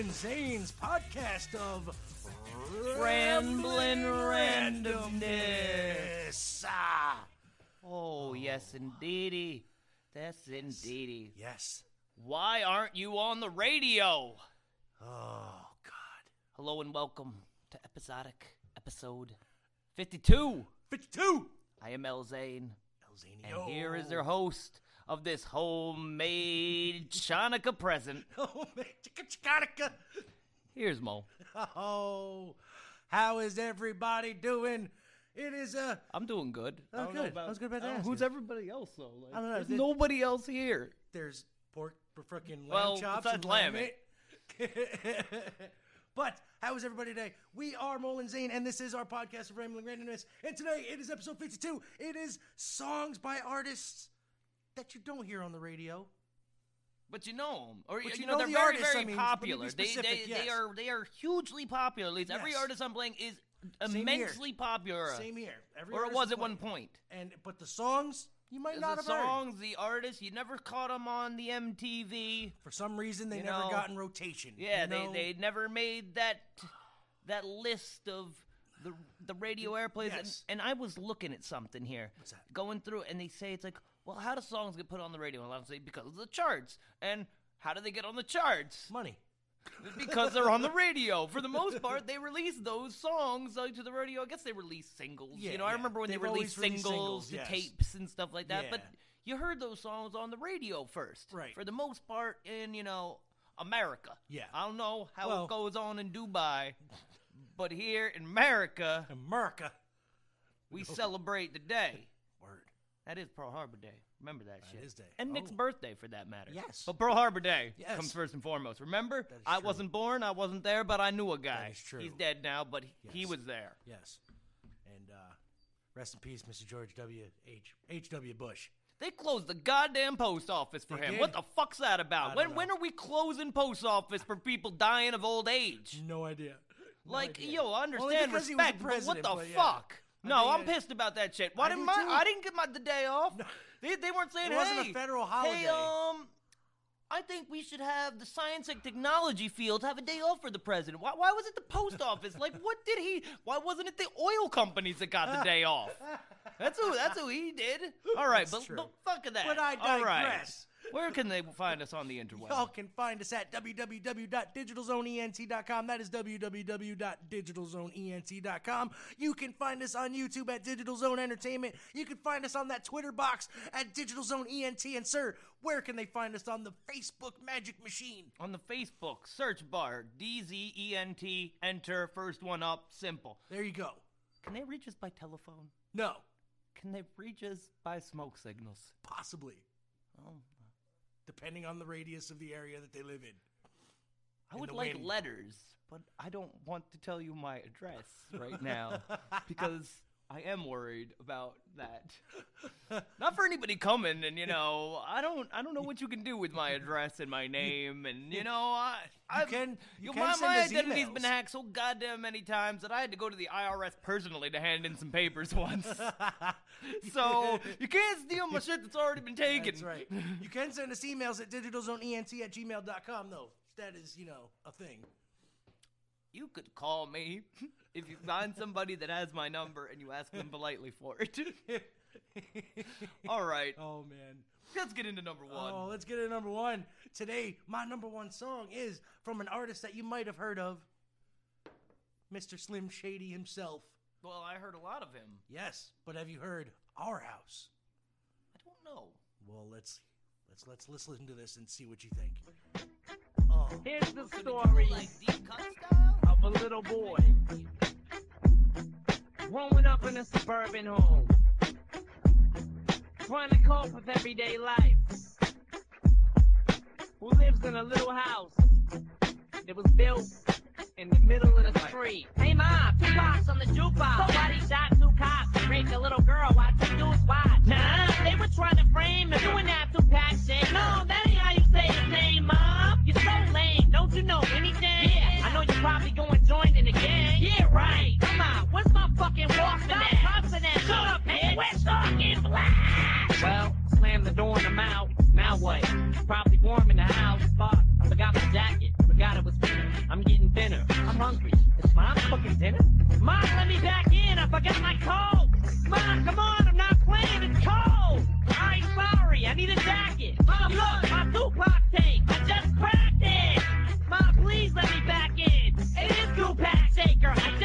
Mole N Zane's podcast of Ramblin' randomness. Ah. Oh, yes, indeedy. That's indeedy. Yes. Why aren't you on the radio? Oh God. Hello and welcome to episodic episode 52. 52. I am El Zane, El and here is their host of this homemade Chanukah present. Man. Chicka chicka. Here's Mo. Oh, how is everybody doing? It is a. I'm doing good. Oh, I don't know good. about- I was good about I don't to know, ask Who's you. everybody else though? Like, I don't know. There's Did- nobody else here. There's pork for freaking lamb Well, chops and lamb lamb it. but how is everybody today? We are Mole N Zane, and this is our podcast of Rambling Randomness. And today it is episode 52. It is songs by artists that you don't hear on the radio. But you know them, or But you, you know, know they're the very, artists, I very mean, let me be popular. They, specific, they, they yes. are they are hugely popular. At least every artist I'm playing is Same here. immensely popular, Same here. Every or it was at one point. And but the songs you might The not have heard. The songs, the artists, you never caught them on the MTV. For some reason, they You never know, got in rotation. Yeah, you know? they they never made that that list of the the radio airplays. Yes. And, and I was looking at something here, What's that? going through, and they say it's like, well, how do songs get put on the radio? And say because of the charts. And how do they get on the charts? money. because they're on the radio. For the most part, they release those songs uh, to the radio. I guess they release singles. Yeah, you know, I remember when They've they released singles, singles, to yes. tapes and stuff like that. But you heard those songs on the radio first, Right. For the most part, in you know America. Yeah. I don't know how Well- it goes on in Dubai, but here in America, America. we celebrate the day. That is Pearl Harbor Day. Remember that, shit. is day. And Nick's Oh. birthday, for that matter. Yes. But Pearl Harbor Day Yes. comes first and foremost. Remember? I true. wasn't born, I wasn't there, but I knew a guy. is true. He's dead now, but he- he was there. Yes. And uh, rest in peace, Mr. George W. H. H. W. Bush. They closed the goddamn post office for They him. did? What the fuck's that about? When know. when are we closing post office for people dying of old age? No idea. No like, idea. yo, I understand because he was the respect, but what the but yeah. fuck? I No, I'm pissed about that shit. Why I didn't do my too. I didn't get my the day off? They, they weren't saying It wasn't a hey, federal Hey, holiday." um, I think we should have the science and technology field have a day off for the president. Why, why was it the post office? like, what did he? Why wasn't it the oil companies that got the day off? That's who. That's who he did. All right, but, but fuck that. But I All right. digress. Where can they find us on the interweb? Y'all can find us at www.digitalzoneent.com. That is www.digitalzoneent.com. You can find us on YouTube at Digital Zone Entertainment. You can find us on that Twitter box at Digital Zone ENT. And, sir, where can they find us on the Facebook Magic Machine? on the Facebook search bar, D Z E N T, enter first one up, simple. There you go. Can they reach us by telephone? No, Can they reach us by smoke signals? possibly, Oh, depending on the radius of the area that they live in. I would like wind. letters, but I don't want to tell you my address right now because I am worried about that. Not for anybody coming, and you know, I don't, I don't know what you can do with my address and my name, and you know, I, I can- you can my, send my us identity's been hacked so goddamn many times that I had to go to the IRS personally to hand in some papers once. so you can't steal my shit that's already been taken. That's right. You can send us emails at digitalzoneent at gmail.com, though. That is, you know, a thing. you could call me if you find somebody that has my number and you ask them politely for it. All right, Oh man. Let's get into number one. Oh, let's get to number one. Today, my number one song is from an artist that you might have heard of, Mr. Slim Shady himself. Well, I heard a lot of him. Yes, but have you heard Our House? I don't know. Well, let's let's let's let's listen to this and see what you think. Oh, Here's the So did you story go, like deep cut style? of a little boy growing up in a suburban home, trying to cope with everyday life. Who lives in a little house that was built in the middle of the street? Hey mom, two cops on the jukebox. Somebody shot two cops and a little girl while two dudes watched. Nah, they were trying to frame him. Doing that to pack shit. No, that ain't how you say his name, mom. You're so lame. Don't you know anything? Yeah, I know you're probably going join in the gang. Yeah, right. Come on, what's my fucking at? Cussing at. Shut up, man. We're talking black. The door in the mouth. Now what? Probably warm in the house. Fuck, I forgot my jacket. Forgot it was thinner. I'm getting thinner. I'm hungry. Is mom cooking dinner? Mom, let me back in. I forgot my coat. Mom, come on. I'm not playing. It's cold. I'm sorry. I need a jacket. Mom, look. My Tupac tape. I just cracked it. Mom, please let me back in. It is Tupac Shakur. I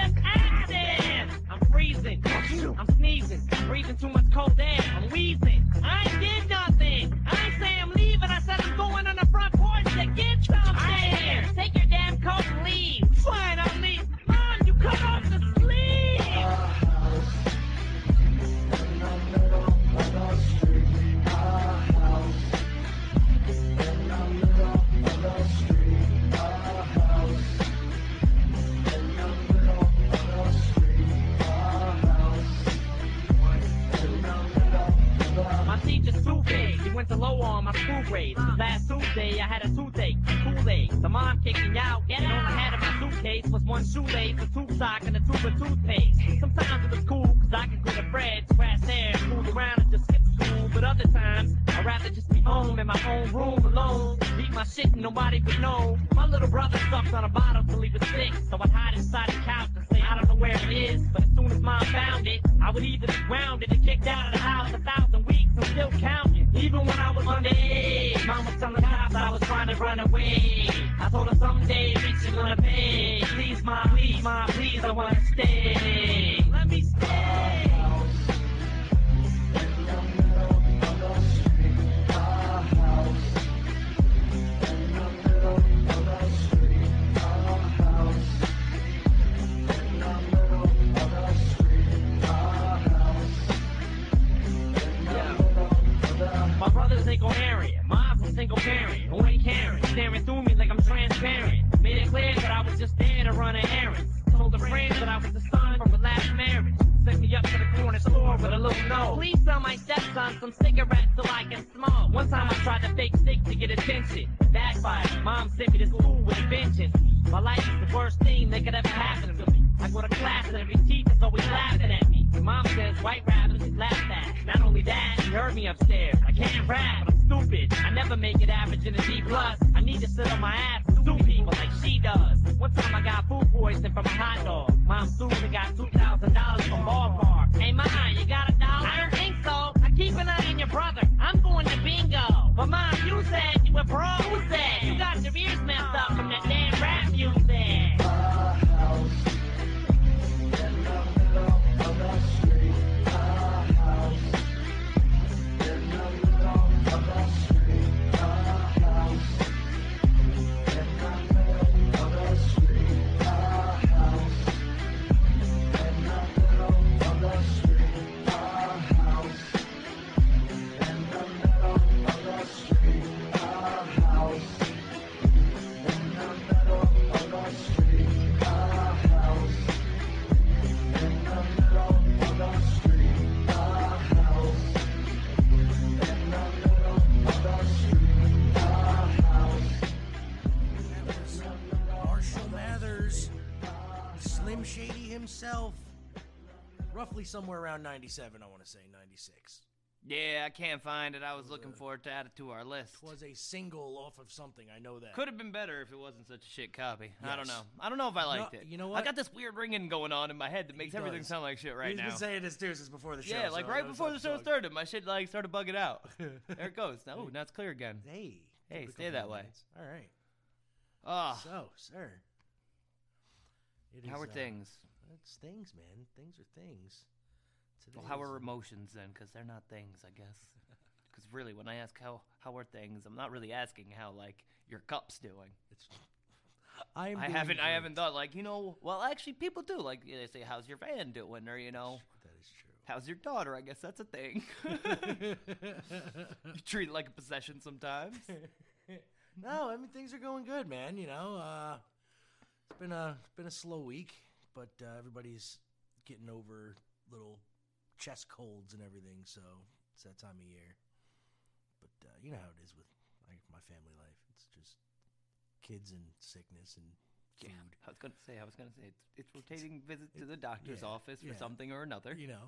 somewhere around 97, I want to say 96. Yeah, I can't find it. I was looking for it to add it to our list. It Was a single off of something. I know that. Could have been better if it wasn't such a shit copy. I don't know. I don't know if I liked it. you know what? I got this weird ringing going on in my head that makes everything does. sound like shit right He's now. been saying this too since before the show. yeah, like so right it was before the show dog. started, my shit like started bugging out. there it goes. No, now it's clear again. Hey. Hey, stay that way. All right. Ah, So, sir. it how is, are uh, things? It's things, man. Things are things. Well, how are emotions then? Because they're not things, I guess. Because really, when I ask how how are things, I'm not really asking how like your cup's doing. It's, I'm I haven't I haven't thought like you know. Well, actually, people do like they say how's your van doing, or you know. That is true. How's your daughter? I guess that's a thing. you treat it like a possession sometimes. no, I mean things are going good, man. You know, uh, it's been a it's been a slow week, but uh, everybody's getting over little chest colds and everything. So it's that time of year. But uh, you know how it is with like my family life. It's just kids and sickness and food. Yeah, I was gonna say. I was gonna say it's, it's rotating visits to the doctor's yeah, office for yeah. something or another. You know,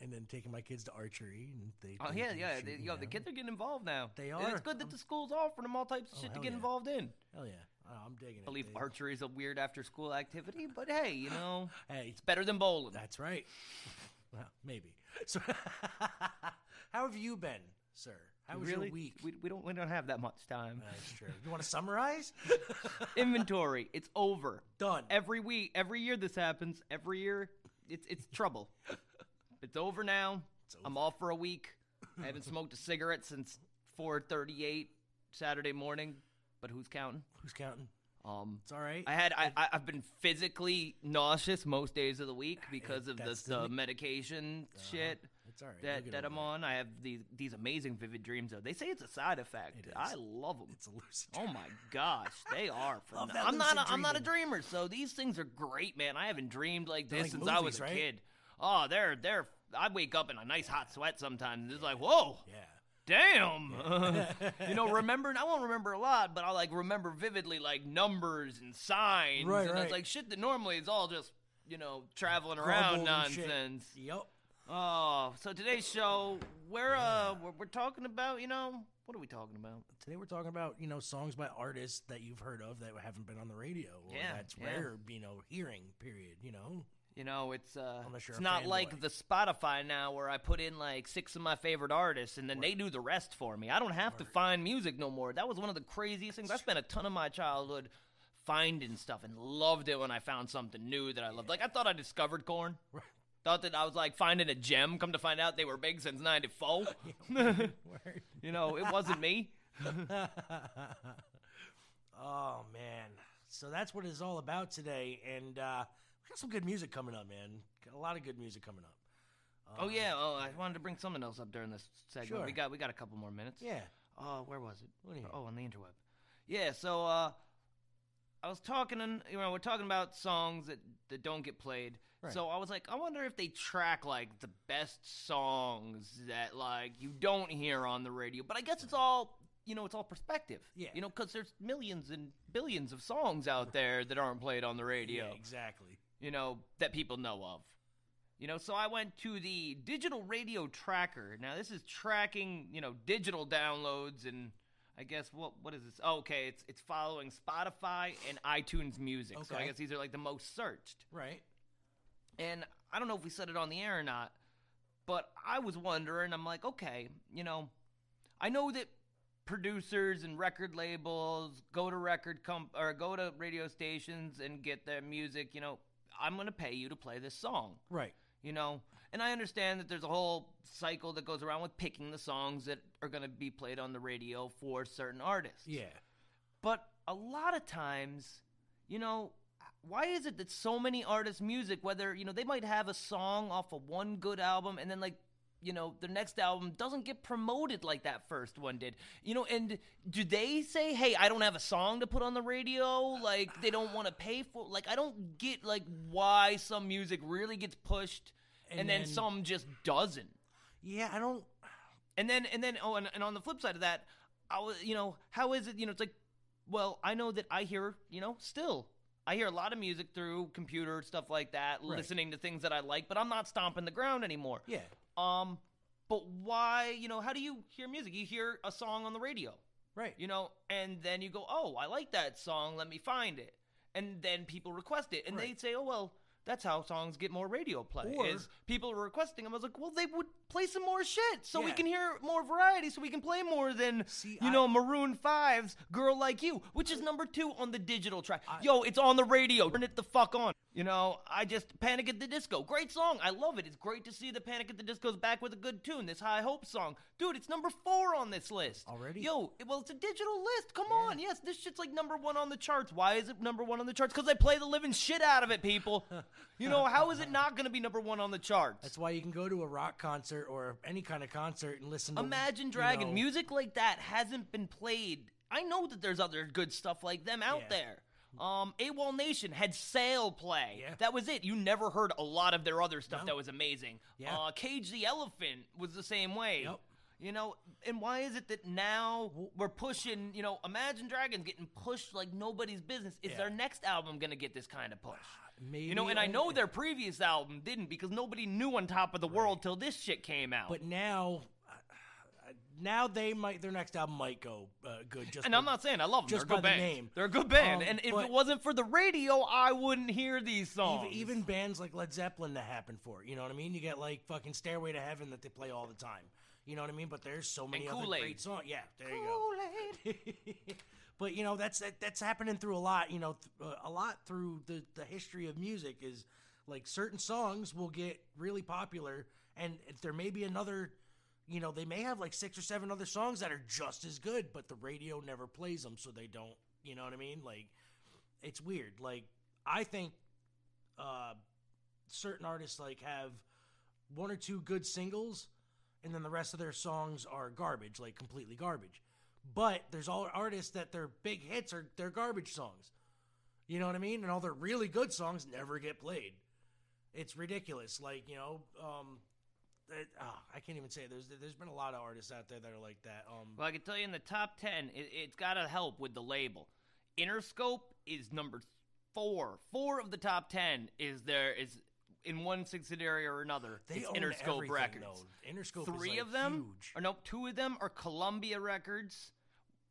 and then taking my kids to archery and they. Oh yeah, yeah. They, you yo, the kids are getting involved now. They And are. It's good that I'm- the school's offering them all types of Oh, shit to get yeah. involved in. Hell yeah, oh, I'm digging it. I believe They- archery is a weird after-school activity, but hey, you know, Hey, it's better than bowling. That's right. Well, maybe. So, how have you been, sir? How was really? your week? We, we don't we don't have that much time. That's true. You want to summarize? Inventory, it's over. Done. Every week, every year this happens. Every year, it's it's trouble. it's over now. I'm off for a week. I haven't smoked a cigarette since 4:38 Saturday morning. But who's counting? Who's counting? Um, It's all right. I had I, I I've been physically nauseous most days of the week because of the, that's the, the me- medication shit It's all right. that that I'm on. I have these these amazing vivid dreams though. They say it's a side effect. I love them. It's a lucid. Oh my gosh, they are. Phenom- I'm not. A, I'm not a dreamer, so these things are great, man. I haven't dreamed like this like since I was a right? kid. Oh, they're they're. I wake up in a nice hot sweat sometimes. and It's like whoa, Yeah. Damn. you know, remember? I won't remember a lot, but I'll like remember vividly like numbers and signs. Right, and right. It's like shit that normally is all just you know traveling around Grumbled and shit. nonsense. Yep. Oh, so today's show, we're uh, we're, we're talking about, you know, what are we talking about? Today we're talking about you know songs by artists that you've heard of that haven't been on the radio or Yeah, that's yeah. rare you know hearing. Period. You know. You know, it's uh, it's not like the Spotify now where I put in like six of my favorite artists and then they do the rest for me. I don't have to find music no more. That was one of the craziest things. I spent a ton of my childhood finding stuff and loved it when I found something new that I loved. Like I thought I discovered Korn. Right. Thought that I was like finding a gem. Come to find out they were big since '94. You know, it wasn't me. oh man. So that's what it's all about today, and uh, got some good music coming up, man. Got a lot of good music coming up. Oh yeah. Oh, I wanted to bring something else up during this segment. Sure. We got we got a couple more minutes. Yeah. Oh, where was it? Oh, on the interweb. Yeah, so uh I was talking and you know, we're talking about songs that, that don't get played. Right. So I was like, I wonder if they track like the best songs that like you don't hear on the radio. But I guess it's all you know, it's all perspective. Yeah. You know, because there's millions and billions of songs out there that aren't played on the radio Yeah, exactly. You know, that people know of. You know, so I went to the digital radio tracker. Now this is tracking, you know, digital downloads and I guess what what is this? Oh, okay, it's it's following Spotify and iTunes Music. Okay. So I guess these are like the most searched. Right. And I don't know if we said it on the air or not, but I was wondering, I'm like, okay, you know, I know that producers and record labels go to record comp or go to radio stations and get their music, you know, I'm going to pay you to play this song, Right. you know. And I understand that there's a whole cycle that goes around with picking the songs that are going to be played on the radio for certain artists. Yeah. But a lot of times, you know, why is it that so many artists' music, whether, you know, they might have a song off of one good album and then, like, you know, their next album doesn't get promoted like that first one did. You know, and do they say, hey, I don't have a song to put on the radio? Like, they don't want to pay for Like, I don't get, like, why some music really gets pushed and, And then, then- some just doesn't. Yeah. I don't. And then and then oh and, and on the flip side of that, I was you know how is it you know it's like well I know that I hear you know still I hear a lot of music through computer stuff like that, Right. listening to things that I like, but I'm not stomping the ground anymore. Yeah. Um, But why, you know, how do you hear music? You hear a song on the radio, Right. you know, and then you go, oh, I like that song. Let me find it. And then people request it. And Right. they say, oh, well, that's how songs get more radio play. Or- is people are requesting them. I was like, well, they would play some more shit so we can hear more variety, so we can play more than, See, you I- know, Maroon 5's Girl Like You, which is number two on the digital track. Yo, it's on the radio. Turn it the fuck on. You know, I just Panic at the Disco. Great song. I love it. It's great to see the Panic at the Disco's back with a good tune. This High Hope song. Dude, it's number four on this list. Already? Yo, well, it's a digital list. Come on. Yes, this shit's like number one on the charts. Why is it number one on the charts? Because I play the living shit out of it, people. you know, how is it not going to be number one on the charts? That's why you can go to a rock concert or any kind of concert and listen to Imagine you Dragon. know- Music like that hasn't been played. I know that there's other good stuff like them out Yeah. there. Um, AWOL Nation had Sail play. Yeah. That was it. You never heard a lot of their other stuff No. that was amazing. Yeah. Uh, Cage the Elephant was the same way. Yep. You know, and why is it that now we're pushing, you know, Imagine Dragons getting pushed like nobody's business? Is Yeah. their next album going to get this kind of push? Maybe You know, and I know their previous album didn't because nobody knew on top of the world till this shit came out. But now, uh, now they might their next album might go uh, good. Just And by- I'm not saying I love them. just They're a by good the band. name. They're a good band. Um, and if it wasn't for the radio, I wouldn't hear these songs. even, even bands like Led Zeppelin that happen for. it, You know what I mean? You get like fucking Stairway to Heaven that they play all the time. You know what I mean? But there's so many other great songs. Yeah, there you go. but you know that's that, that's happening through a lot. You know, th- uh, a lot through the the history of music is like certain songs will get really popular, and there may be another. You know, they may have like six or seven other songs that are just as good, but the radio never plays them, so they don't. You know what I mean? Like, it's weird. Like, I think uh, certain artists like have one or two good singles, and then the rest of their songs are garbage, like completely garbage. But there's all artists that their big hits are their garbage songs. You know what I mean? And all their really good songs never get played. It's ridiculous. Like you know, um, it, ah, I can't even say it. there's there's been a lot of artists out there that are like that. Um, Well, I can tell you in the top 10, it, it's got to help with the label. Interscope is number four. Four of the top 10 is there is in one subsidiary or another. they it's own Interscope Records. Though. Interscope is, Three like, of them, huge. or no, two of them are Columbia Records.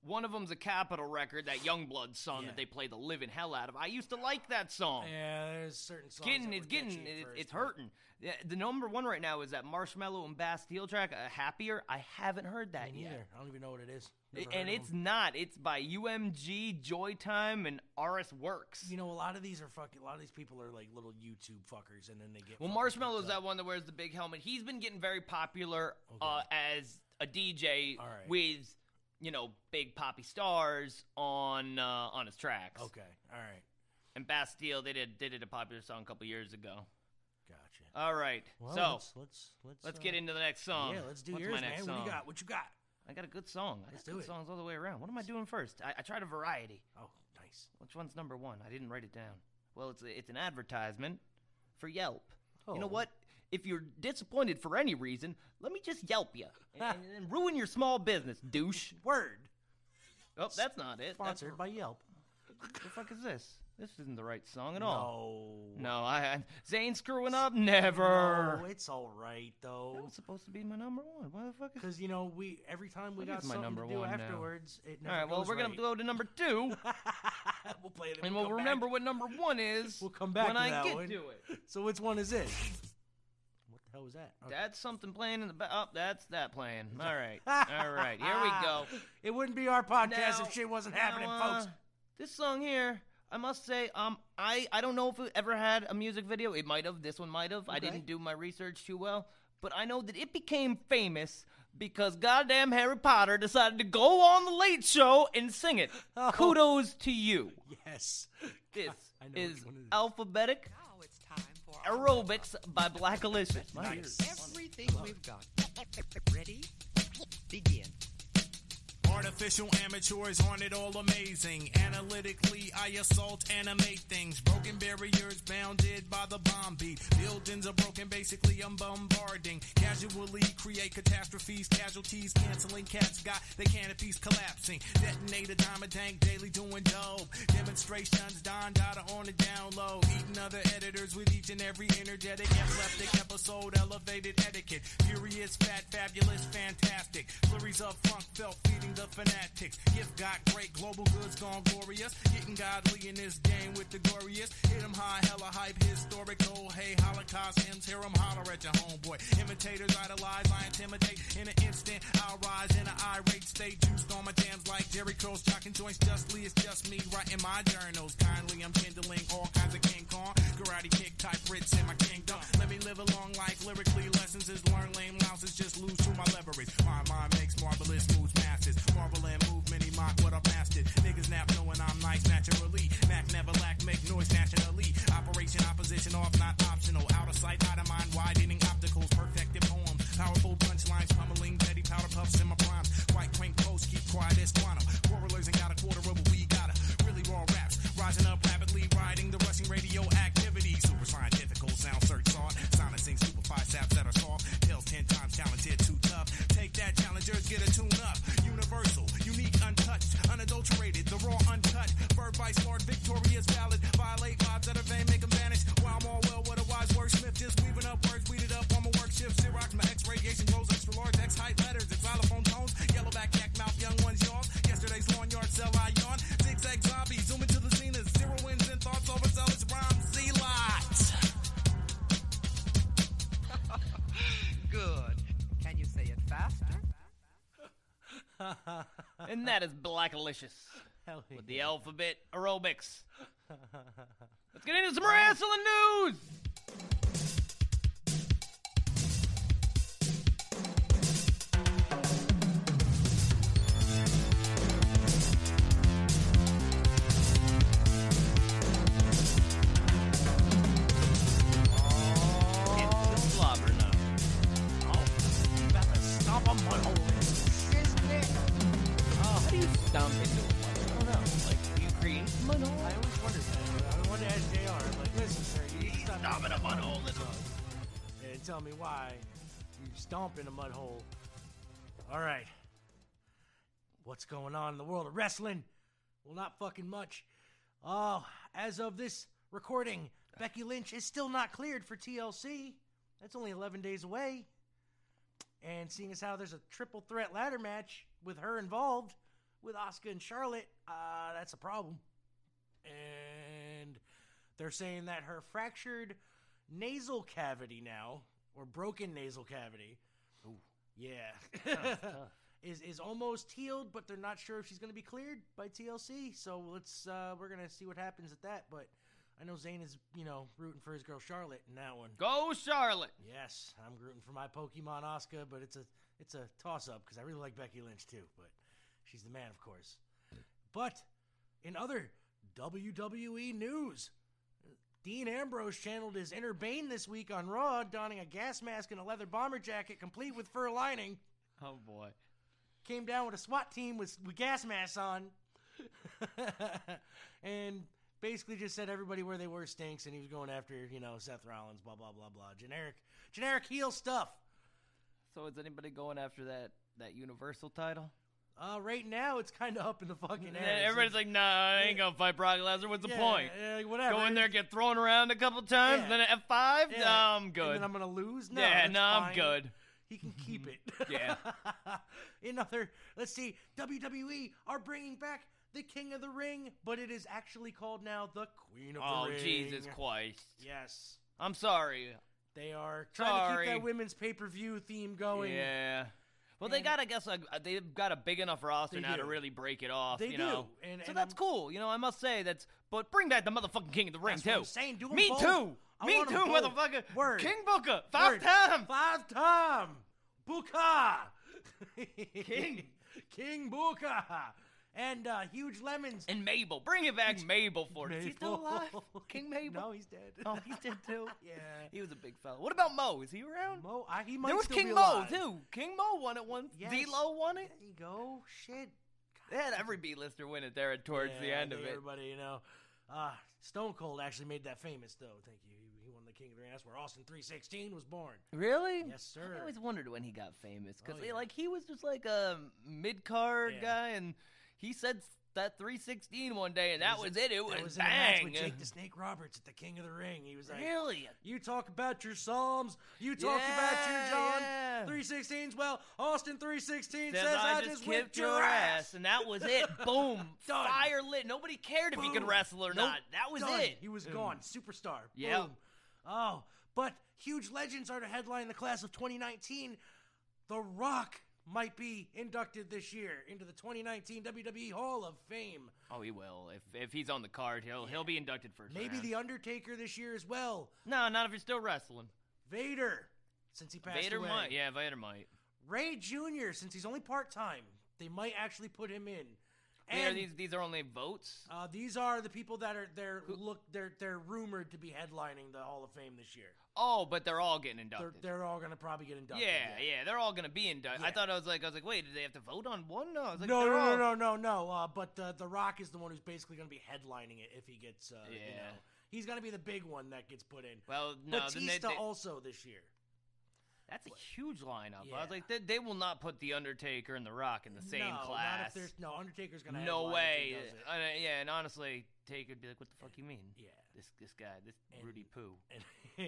One of them's a Capitol record, that Youngblood song Yeah. that they play the living hell out of. I used to like that song. Yeah, there's certain songs. getting, that it's would get getting, you it, first, it's but- hurting. Yeah, the number one right now is that Marshmello and Bastille track, uh, "Happier." I haven't heard that Me yet. neither. I don't even know what it is. And of it's not. It's by UMG, Joytime, and Astralwerks. You know, a lot of these are fucking. A lot of these people are like little YouTube fuckers, and then they get. well, fucking Marshmello's up. that one that wears the big helmet. He's been getting very popular uh, as a DJ All right. with, you know, big poppy stars on uh, on his tracks. Okay, all right, And Bastille, they did they did a popular song a couple years ago. gotcha. All right, Well, so let's let's let's, let's uh, get into the next song. Yeah, let's do What's yours, my man. next What do you got? What you got? I got a good song. I Let's got do good it. songs all the way around. What am I doing first? I, I tried a variety. Oh, nice. Which one's number one? I didn't write it down. Well, it's a, it's an advertisement for Yelp. You know Oh. what? If you're disappointed for any reason, let me just Yelp you and, and ruin your small business, douche. Word. Oh, that's not it. That's, Sponsored by Yelp. what the fuck is this? This isn't the right song at all. No. No, I, I Zane screwing up. Never. No, it's all right that though. was supposed to be my number one. Why the fuck is? Because you know we every time we got something to do one now? afterwards, it All right. Well, we're gonna right. go to number two, we'll play it and we'll we'll remember back. what number one is. We'll come back when I that get one. to it. So which one is it? Hell was that? Okay. That's something playing in the back. Oh, that's that playing. All right. All right. Here we go. It wouldn't be our podcast Now- if shit wasn't now, happening, uh, folks. This song here, I must say, um, I I don't know if it ever had a music video. It might have. This one might have. I didn't do my research too well, but I know that it became famous because goddamn Harry Potter decided to go on the Late Show and sing it. Oh. Kudos to you. Yes. This I know is which one it is. alphabetic aerobics by Black. My Nice. everything we've got. Ready? Begin. Artificial amateurs aren't it all amazing? Analytically, I assault, animate things. Broken barriers bounded by the bomb beat. Buildings are broken, basically I'm bombarding. Casually create catastrophes, casualties, canceling cats got the canopies collapsing. Detonate a diamond tank daily doing dope. Demonstrations, Don Dada on the down low. Eating other editors with each and every energetic, epileptic episode, elevated etiquette. Furious, fat, fabulous, fantastic. Flurries of funk felt feeding the fanatics. Gift got great, global goods gone glorious. Getting godly in this game with the glorious. Hit 'em high, hella hype, historical. Oh, hey, Holocaust hymns, hear 'em holler at your homeboy. Imitators idolize, I intimidate. In an instant, I'll rise in an irate state. Juiced on my jams like Jheri Curls, jocking joints justly. It's just me writing my journals. Kindly, I'm kindling all kinds of King Kong. Karate kick type Brits in my kingdom. Let me live a long life. Lyrically, lessons is learn lame louses. Just lose to my leverage. Off, not optional. Out of sight, out of mind, widening opticals, perfected poem. Powerful punchlines, pummeling, petty powder puffs in my primes. White crank post, keep quiet as quantum. Quarrelers ain't got a quarter of what we gotta. Really raw raps, rising up rapidly, riding the rushing radio activity. Super scientifical sound search sought. Silencing stupefy saps that are soft. Tails ten times talented, too tough. Take that, challengers, get a tune up. Universal, unique, untouched, unadulterated, the raw, uncut. Bird vice lord, victorious, valid. And that is Blackalicious Hell yeah. with the alphabet aerobics. Let's get into some wrestling news. It's the slobber now. Oh, you about to stomp how do into a? I don't know. Like, do you mud I always wondered that. I wanted to ask JR. I'm like, listen, sir, you stop stomp in a mud hole. And tell me why you stomp in a mud hole. All right. What's going on in the world of wrestling? Well, not fucking much. Oh, as of this recording, Becky Lynch is still not cleared for TLC. That's only 11 days away. And seeing as how there's a triple threat ladder match with her involved, with Asuka and Charlotte, uh, that's a problem. And they're saying that her fractured nasal cavity now, or broken nasal cavity, yeah, is is almost healed, but they're not sure if she's going to be cleared by TLC. So let's uh, we're gonna see what happens at that. But I know Zane is you know rooting for his girl Charlotte in that one. Go Charlotte. Yes, I'm rooting for my Pokemon Oscar, but it's a it's a toss up because I really like Becky Lynch too, but she's the man, of course. But in other WWE news, Dean Ambrose channeled his inner Bane this week on Raw, donning a gas mask and a leather bomber jacket complete with fur lining. Oh boy. Came down with a SWAT team with, with gas masks on. and basically just said everybody where they were stinks and he was going after, you know, Seth Rollins, blah blah blah blah. Generic generic heel stuff. So is anybody going after that that Universal title? Uh, right now it's kind of up in the fucking air. Yeah, everybody's like, nah, I ain't gonna fight Brock Lesnar. What's the Yeah, point? yeah, like, whatever. Go in there, get thrown around a couple times, Yeah. then an F5? Yeah. Nah, I'm good. And then I'm gonna lose. No, yeah, that's no, I'm fine. good. He can keep it. Yeah. In other, let's see, WWE are bringing back the King of the Ring, but it is actually called now the Queen of Oh, the Ring. Oh, Jesus Christ. Yes, I'm sorry. they are trying to Sorry. keep that women's pay per view theme going. Yeah. Well, they got, I guess, like, uh, they've got a big enough roster They now to do. really break it off. They you know, do, and- so and that's I'm- cool. You know, I must say that's. But bring back the motherfucking King of the Ring That's too. what I'm saying. Do 'em Me both. too. I Me want too, both. motherfucker. Word. King Booker, five Word. times. Five time. Booker. King. King Booker. And uh, Huge Lemons. And Mabel, bring it back, Mabel for it. Is he still Mabel. alive? King Mabel. No, he's dead. Oh, he's dead too. yeah. He was a big fella. What about Mo? Is he around? Mo, I, he might there was still King be Mo alive. too. King Mo won it once. Yes. D'Lo won it. There you go. Shit. They had every B-lister win it there towards the Yeah, end I of think it. Everybody, you know. Uh, Stone Cold actually made that famous, though. Thank you. He, he won the King of the Ring. That's where Austin 316 was born. Really? Yes, sir. I always wondered when he got famous because Oh, yeah. like he was just like a mid card Yeah. guy, and he said that 316 one day, and that was, it. It was, that was in a match with bang. Jake the Snake Roberts at the King of the Ring. He was like, really? You talk about your Psalms. You talk about your John yeah. 316s. Well, Austin 316 Says says, I, just whipped your ass, and that was it. Boom, fire lit. Nobody cared if he could wrestle or Nope. not. That was Done. it. He was Boom. gone. Superstar. Yeah. Boom. Oh, but huge legends are to headline the class of 2019. The Rock might be inducted this year into the 2019 WWE Hall of Fame. Oh, he will. If if he's on the card, he'll he'll be inducted first. Maybe round. The Undertaker this year as well. no, not if you're still wrestling. Vader, since he passed Vader away. might. Yeah, Vader might. Ray Jr., since he's only part time, they might actually put him in. Wait, are these these are only votes. uh, these are the people that are they're Who- look they're they're rumored to be headlining the Hall of Fame this year. Oh, but they're all getting They're, inducted. they're all gonna probably get inducted. yeah, yeah, they're all gonna be inducted. I Yeah. thought I was like, I was like, wait, did they have to vote on one? No, I was like, no, they're no, all... no, no, no, no. Uh, but uh, The Rock is the one who's basically going to be headlining it if he gets. Uh, You Yeah. know, he's going to be the big one that gets put in. Well, no, then they, Batista they- also this year. That's a huge lineup. I was like, they, they will not put the Undertaker and the Rock in the same no, class. Not if there's no Undertaker's to. no way. Uh, yeah, and honestly, Taker would be like, what the fuck you mean? Yeah. This this guy, this And- Rudy Poo.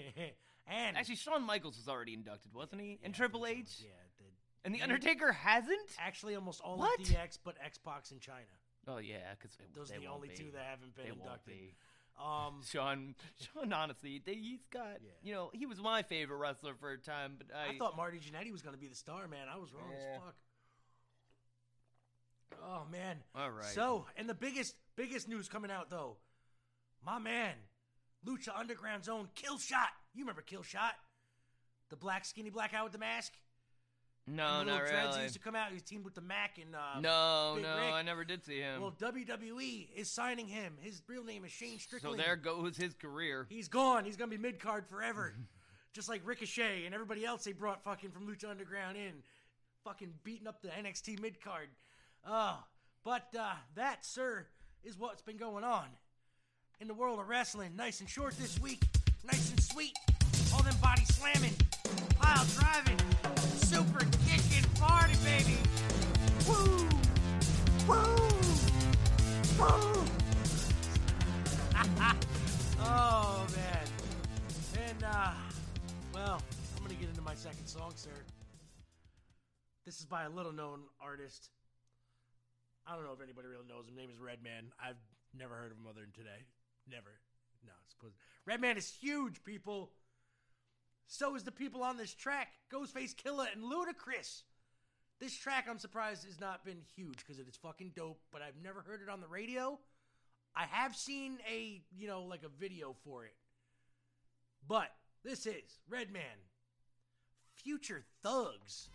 And, and Actually, Shawn Michaels was already inducted, wasn't he? and Triple H. so. Yeah, the, And the Yeah. Undertaker hasn't. actually almost all What? of DX, but X-Pac in Chyna. Oh yeah, because Those are the only two that haven't been they inducted. be. Um, Sean, Sean, honestly, they, he's got, Yeah. you know, he was my favorite wrestler for a time, but I, I thought Marty Jannetty was going to be the star, man. I was wrong Yeah. as fuck. Oh man. all right. So, and the biggest biggest news coming out though, my man, Lucha Underground's own Killshot. You remember Killshot? The black skinny black guy with the mask? No, not dreads he really. used to come out. He was teamed with the Mac and uh, no, Big no, Rick. I never did see him. Well, WWE is signing him. His real name is Shane Strickland. so there goes his career. He's gone. He's gonna be mid card forever. Just like Ricochet and everybody else they brought fucking from Lucha Underground in. Fucking beating up the NXT mid card. Oh. But uh, that, sir, is what's been going on in the world of wrestling. Nice and short this week. Nice and sweet. All them body slamming, pile driving, super party, baby. Woo! Woo! Woo! oh man. And uh well, I'm gonna get into my second song, sir. This is by a little known artist. I don't know if anybody really knows him. Name is Redman. I've never heard of him other than today. Never. No, it's supposed Redman is huge, people. So is the people on this track. Ghostface Killah and Ludacris. This track, I'm surprised, has not been huge because it is fucking dope, but I've never heard it on the radio. I have seen a, you know, like a video for it. But this is Redman, Future Thugs.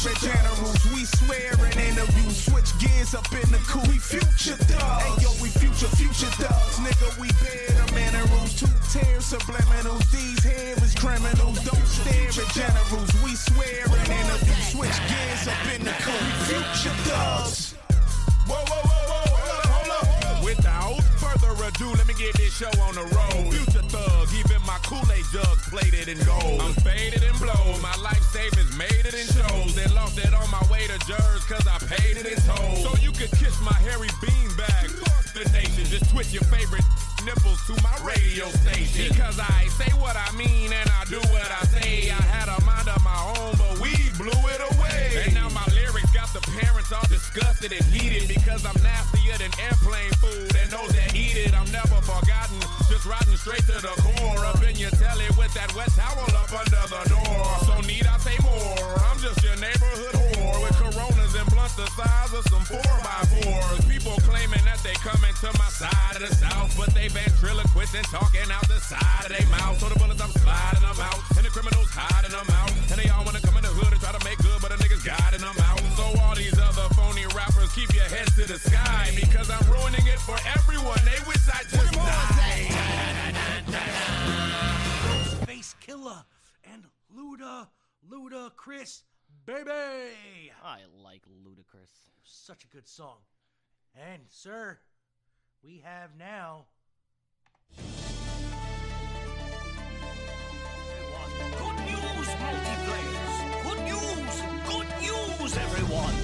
At generals. We swear in interviews. Switch gears up in the cool. We future thugs. Hey yo, we future, future thugs, nigga. We the minerals, two tears subliminals. These here is criminals. Don't stare at generals. We swear in interviews. Switch gears up in the cool. We future thugs. Whoa, whoa, whoa, whoa, hold up, hold up. Without further ado, let me get this show on the road. Future thug, even my Kool-Aid jug plated in gold. I'm faded and blow, my life savings made your favorite nipples to my radio station. Because I say what I mean and I do what I say. I had a mind of my own, but we blew it away. And now my lyrics got the parents all disgusted and heated because I'm nastier than airplane food. And those that eat it, I'm never forgotten. Just riding straight to the core. Up in your telly with that wet towel up under the of the south, but they ventriloquist and talking out the side of their mouth. So the bullets, I'm sliding them out, and the criminals hiding them out. And they all wanna come in the hood and try to make good, but the niggas guiding them out. So all these other phony rappers, keep your heads to the sky, because I'm ruining it for everyone. They wish I just died. Face Killer and Luda, Luda Chris, baby. I like Ludacris. Such a good song. And, sir, we have now. Good news, multiplayers! Good news! Good news, everyone!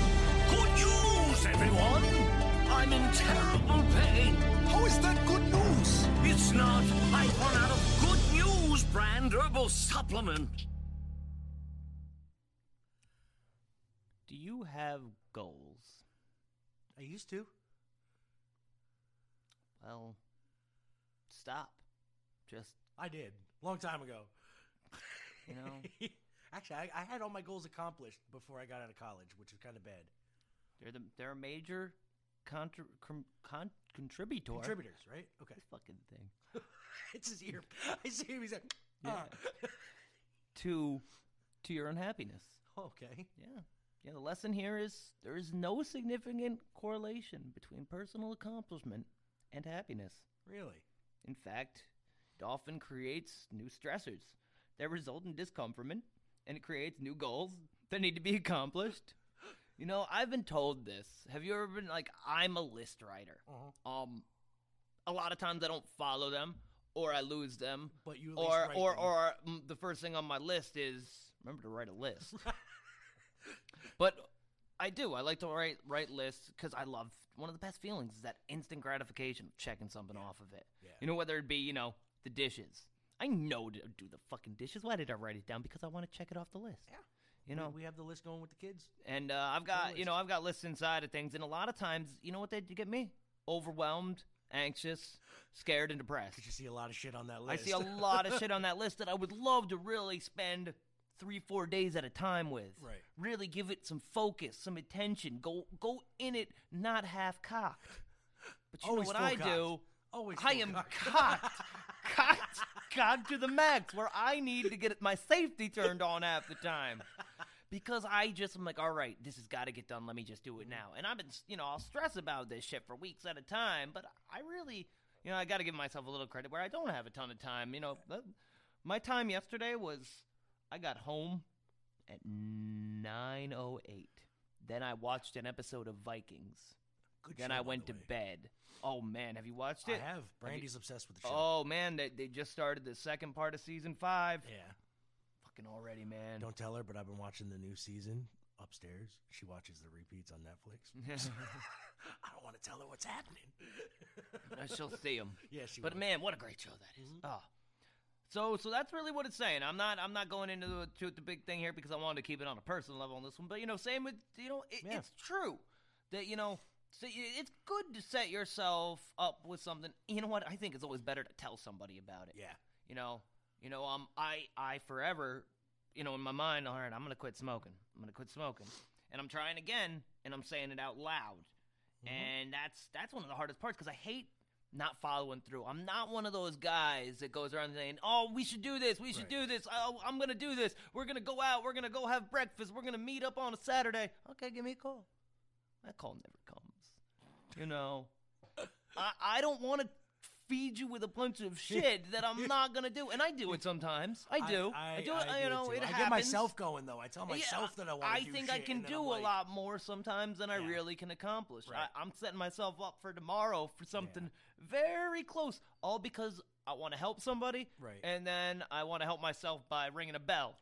Good news, everyone! I'm in terrible pain. How is that good news? It's not. I've run out of Good News brand herbal supplement. Do you have goals? I used to. Well, stop. Just, I did. Long time ago. you know, Actually, I, I had all my goals accomplished before I got out of college, which is kind of bad. they're the they're a major con- contributor. Contributors, right? Okay. This fucking thing. it's his ear. I see him. He's like, Yeah. ah. to to your unhappiness. okay. Yeah. Yeah, the lesson here is there is no significant correlation between personal accomplishment and happiness. Really? In fact, it often creates new stressors that result in discomfortment and it creates new goals that need to be accomplished. You know, I've been told this. Have you ever been like, I'm a list writer? Uh-huh. Um, a lot of times I don't follow them or I lose them. But you or or them. or mm, the first thing on my list is remember to write a list. but I do. I like to write write lists because I love one of the best feelings is that instant gratification of checking something off of it. Yeah. You know whether it be you know the dishes. I know to do the fucking dishes. Why did I write it down? Because I want to check it off the list. Yeah. You know, we, have the list going with the kids. and uh, I've got you know I've got lists inside of things, and a lot of times, you know what they get me? Overwhelmed, anxious, scared, and depressed. Because you see a lot of shit on that list. I see a lot of shit on that list that I would love to really spend three, four days at a time with. Right. Really give it some focus, some attention. Go go in it not half cocked. But you Always know what I full-cocked. do? Always I am cocked. cocked. cocked. Cocked to the max where I need to get my safety turned on half the time. Because I just am like, all right, this has got to get done. Let me just do it now. And I've been, you know, I'll stress about this shit for weeks at a time. But I really, you know, I got to give myself a little credit where I don't have a ton of time. You know, My time yesterday was I got home at 9:08. Then I watched an episode of Vikings. Good then show, I went the to way. bed. Oh man, have you watched it? I have. you- Brandy's obsessed with the show. Oh man, they, they just started the second part of season five. yeah. Fucking already, man. Don't tell her, but I've been watching the new season upstairs. She watches the repeats on Netflix. I don't want to tell her what's happening. She'll see them. Yeah, she But will. man, what a great show that is. Mhm. Oh. So so that's really what it's saying. I'm not I'm not going into the, to the big thing here because I wanted to keep it on a personal level on this one. But you know, same with you know, it, Yeah. it's true that you know. So it's good to set yourself up with something. You know what? I think it's always better to tell somebody about it. Yeah. You know, you know, um, I, I forever, you know, in my mind, all right, I'm gonna quit smoking. I'm gonna quit smoking, and I'm trying again, and I'm saying it out loud, Mm-hmm. and that's that's one of the hardest parts because I hate not following through. I'm not one of those guys that goes around saying, "Oh, we should do this. We should Right. do this. Oh, I'm gonna do this. We're gonna go out. We're gonna go have breakfast. We're gonna meet up on a Saturday." Okay, give me a call. That call never comes. You know, I, I don't want to feed you with a bunch of shit that I'm not gonna do, and I do it sometimes. I do. I, do it. I you do know, too. it I get myself going though. I tell Yeah, myself that I want I to do think I can do I'm a lot more sometimes than I really can accomplish. Right. I, I'm setting myself up for tomorrow for something very close, all because I want to help somebody, Right. and then I want to help myself by ringing a bell.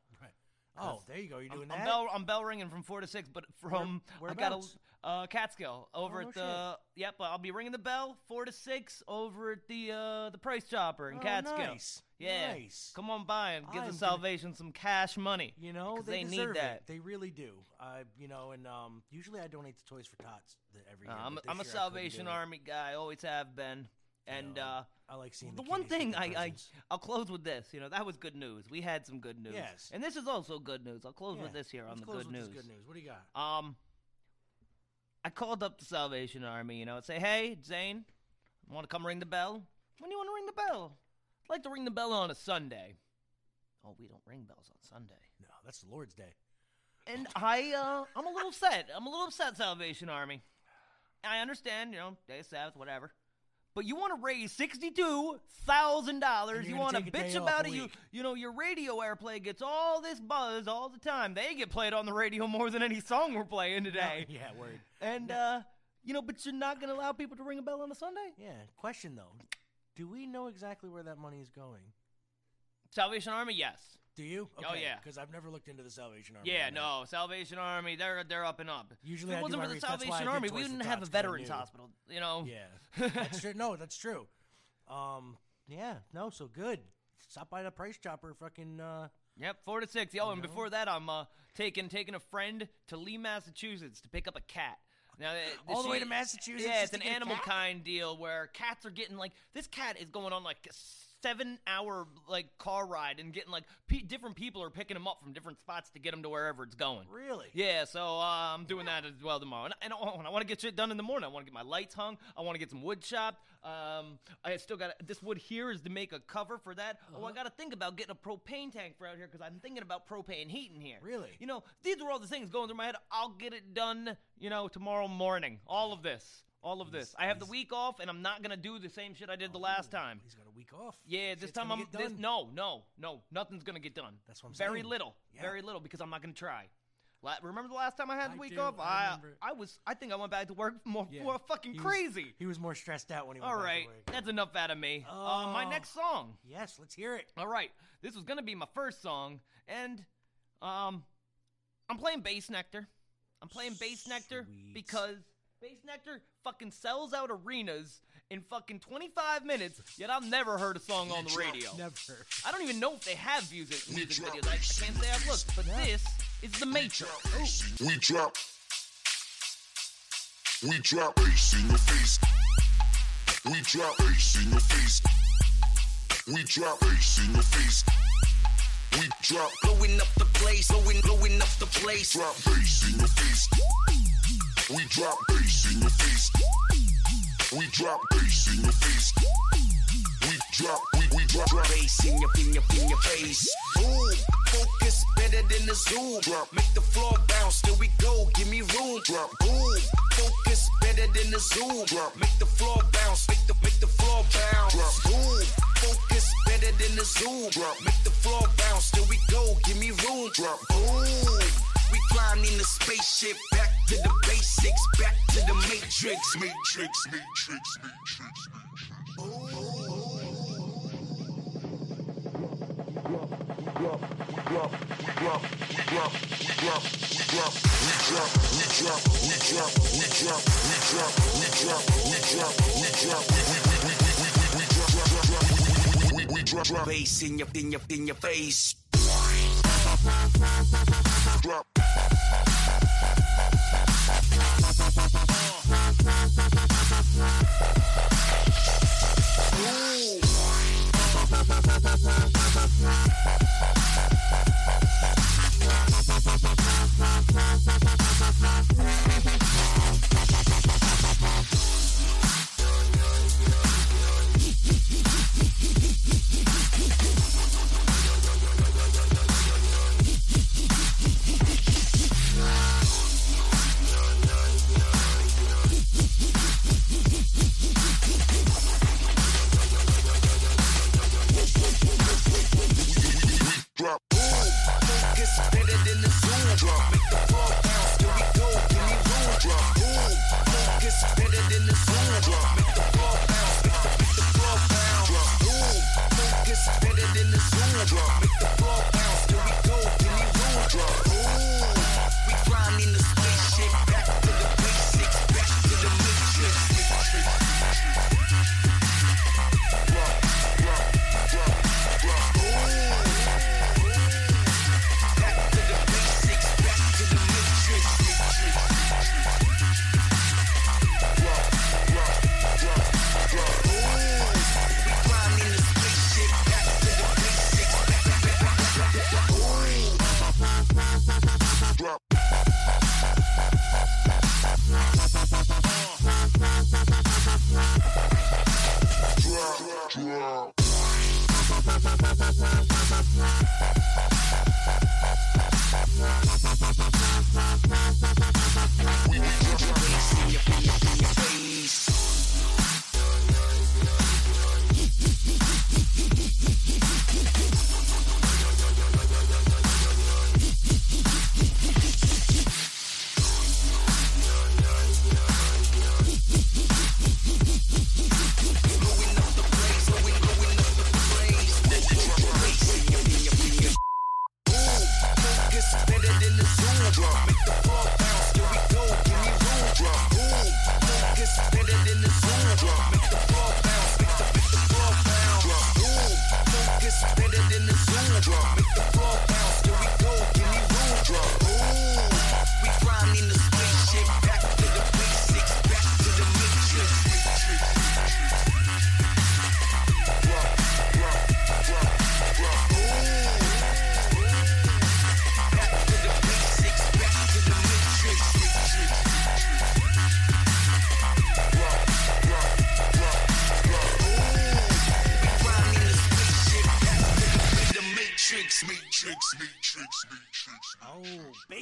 Oh, there you go. You're I'm, doing I'm that. bell. I'm bell ringing from four to six, but from Where- I got a uh, Catskill over Oh, at the. Yep, I'll be ringing the bell four to six over at the uh, the Price Chopper in Oh, Catskill. nice. Yeah, Nice. come on by and give I'm the gonna- Salvation some cash money. You know they, they need that. It. They really do. I, you know, and um, usually I donate to Toys for Tots every Uh, year. I'm, but a, I'm a this year I couldn't Salvation. Army guy. Always have been. And know, uh, I like seeing the, the, one thing I, I I'll close with this. You know that was good news. We had some good news. Yes. And this is also good news. I'll close with this here on let's the close good news. Good news. What do you got? Um, I called up the Salvation Army, you know, and say, "Hey, Zane, want to come ring the bell? When do you want to ring the bell? I'd like to ring the bell on a Sunday. Oh, we don't ring bells on Sunday. No, that's the Lord's Day. And I, uh, I'm a little upset. I'm a little upset, Salvation Army. I understand, you know, day of Sabbath, whatever. But you want to raise sixty-two thousand dollars. You want to bitch about it. You, you know, your radio airplay gets all this buzz all the time. They get played on the radio more than any song we're playing today. Yeah, word. And uh, you know, but you're not gonna allow people to ring a bell on a Sunday. Yeah. Question though, do we know exactly where that money is going? Salvation Army, yes. Do you? Oh, yeah. Because I've never looked into the Salvation Army. Yeah, that. no, Salvation Army, they're they're up and up. Usually if it wasn't for the re- that's why I Salvation Army, we wouldn't have a Tots, 'cause I veterans hospital. You know. Yeah, that's true. No, that's true. Um, yeah, no, so good. Stop by the Price Chopper, fucking. Uh, Yep, four to six. Yo, and know? before that, I'm uh, taking taking a friend to Lee, Massachusetts, to pick up a cat. Now, uh, All the way to Massachusetts Yeah, it's an animal cat? kind deal where cats are getting like this cat is going on like a seven hour like car ride and getting like pe- different people are picking them up from different spots to get them to wherever it's going. really? Yeah, so uh, I'm doing that as well tomorrow. And, and I, I want to get shit done in the morning. I want to get my lights hung. I want to get some wood chopped. Um, I still got this wood here is to make a cover for that. Oh, Uh-huh. I got to think about getting a propane tank for out here because I'm thinking about propane heating here. Really? You know, these are all the things going through my head. I'll get it done, you know, tomorrow morning. All of this. All of this. I have the week off, and I'm not gonna do the same shit I did the last time. He's got a week off. Yeah, this Shit's time gonna I'm get this, done. no, no, no, nothing's gonna get done. That's what I'm saying. Very saying. little, Yeah. very little, because I'm not gonna try. La- remember the last time I had the I week do, off? I I, remember. I was, I think I went back to work more, Yeah. more fucking He was- crazy. he was more stressed out when he went All back to right, work. that's enough out of me. Uh, my Oh. next song. Yes, let's hear it. All right, this was gonna be my first song, and um, I'm playing Bassnectar. I'm playing Bassnectar Sweet. because Bassnectar fucking sells out arenas in fucking 25 minutes. Yet I've never heard a song on the radio. Never. I don't even know if they have music music videos. I, I can't say I've looked, but this is the Matrix. We drop. We drop bass in your face. We drop bass in your face. We drop bass in your face. We drop Blowing up the place, blowing, blowing up the place. drop bass in your face. We drop bass in your face. We drop bass in your face. We drop, we, we drop, drop Bass in your, in your, in your face. Boom, focus better than the zoom. Drop. Make the floor bounce, there we go, give me room. Drop. Boom, focus better than the zoom. Drop. Make the floor bounce, make the, make the floor bounce. Drop. Boom, focus better than the the zoo. Drop, make the floor bounce. There we go. Give me room. Drop, boom. We flying in the spaceship. Back to the basics. Back to the matrix. Matrix, matrix, matrix. Matrix. We drop bass in your, in your, in your face. Drop. Drop.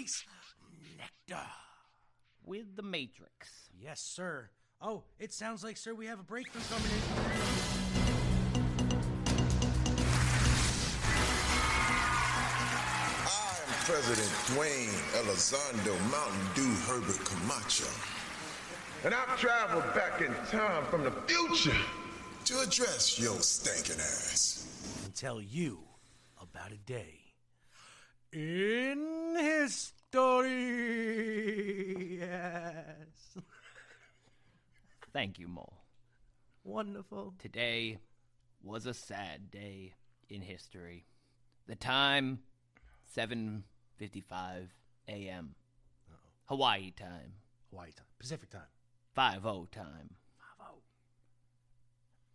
Bass nectar. With the Matrix. Yes, sir. Oh, it sounds like, sir, we have a breakthrough coming in. I am President Dwayne Elizondo Mountain Dew Herbert Camacho. And I've traveled back in time from the future to address your stinking ass. and tell you about a day in history. Yes. Thank you, Mole. Wonderful. Today was a sad day in history. The time 7:55 a.m. Hawaii time. Hawaii time. Pacific time. 5:0 time. 5-0.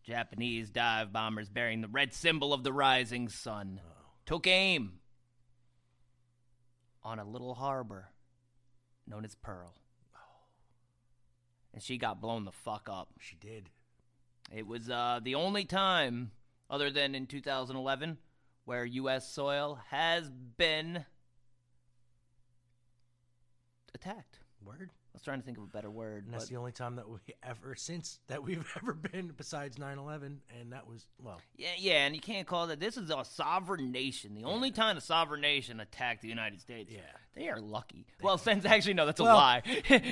Japanese dive bombers bearing the red symbol of the rising sun took aim on a little harbor known as Pearl. And she got blown the fuck up. She did. It was uh, the only time, other than in 2011, where U.S. soil has been attacked. Word. Was trying to think of a better word. And that's but- the only time that we ever since that we've ever been besides 9/11 and that was well Yeah, yeah, and you can't call that. This is a sovereign nation. The only time a sovereign nation attacked the United States. Yeah. they are lucky. well, since actually no, that's a lie.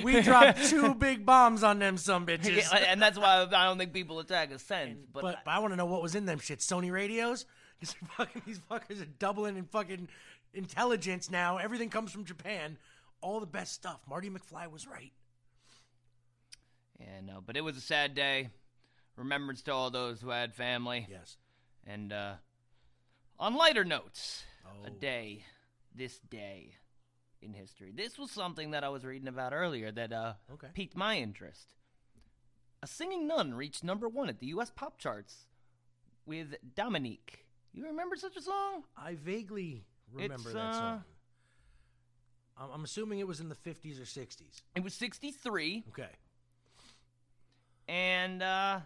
we dropped two big bombs on them some bitches. Yeah, and that's why I don't think people attack us since. But, But, but I want to know what was in them shit. Sony radios? Fucking these fuckers are doubling in fucking intelligence now. Everything comes from Japan. All the best stuff. Marty McFly was right. yeah, no, but it was a sad day. Remembrance to all those who had family. Yes. And uh, on lighter notes, a Oh. day, this day in history. This was something that I was reading about earlier that uh, Okay. piqued my interest. A singing nun reached number one at the U.S. pop charts with Dominique. You remember such a song? I vaguely remember It's, that uh, song. I'm, I'm assuming it was in the 50s or 60s. It was 63. Okay. And uh,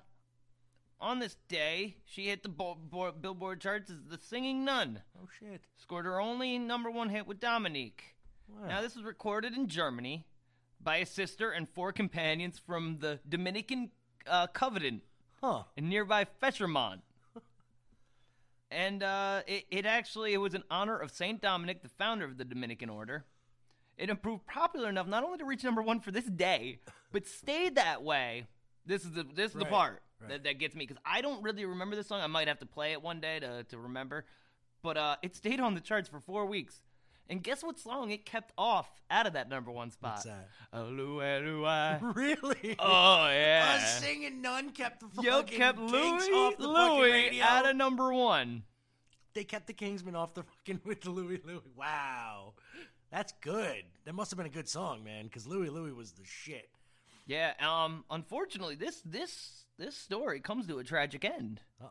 on this day, she hit the bo- bo- Billboard charts as the singing nun. Oh, shit. Scored her only number one hit with Dominique. Wow. Now, this was recorded in Germany by a sister and four companions from the Dominican uh, Covenant Huh. in nearby Fichermont. and uh, it, it actually it was in honor of Saint Dominic, the founder of the Dominican order. It proved popular enough not only to reach number one for this day, but stayed that way. This is the this is the part right. that, that gets me because I don't really remember this song. I might have to play it one day to to remember, but uh, it stayed on the charts for four weeks. And guess what song it kept off out of that number one spot? What's that? Alua, Really? Oh yeah. A singing nun kept the Yo, fucking kept Kings Louis off the fucking Louis radio. out of number one. they kept the Kingsmen off the fucking with Louie Louie. Wow. That's good. That must have been a good song, man, because Louie Louie was the shit. Yeah. Um. Unfortunately, this this this story comes to a tragic end. Uh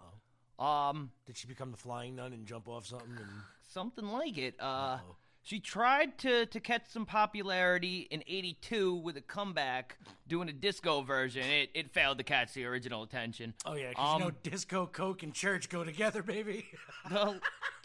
oh. Um. Did she become the flying nun and jump off something? And Something like it. Uh. Uh-oh. She tried to, to catch some popularity in '82 with a comeback, doing a disco version. It, it failed to catch the original attention. oh yeah, because Um, you know disco, coke, and church go together, baby. Well,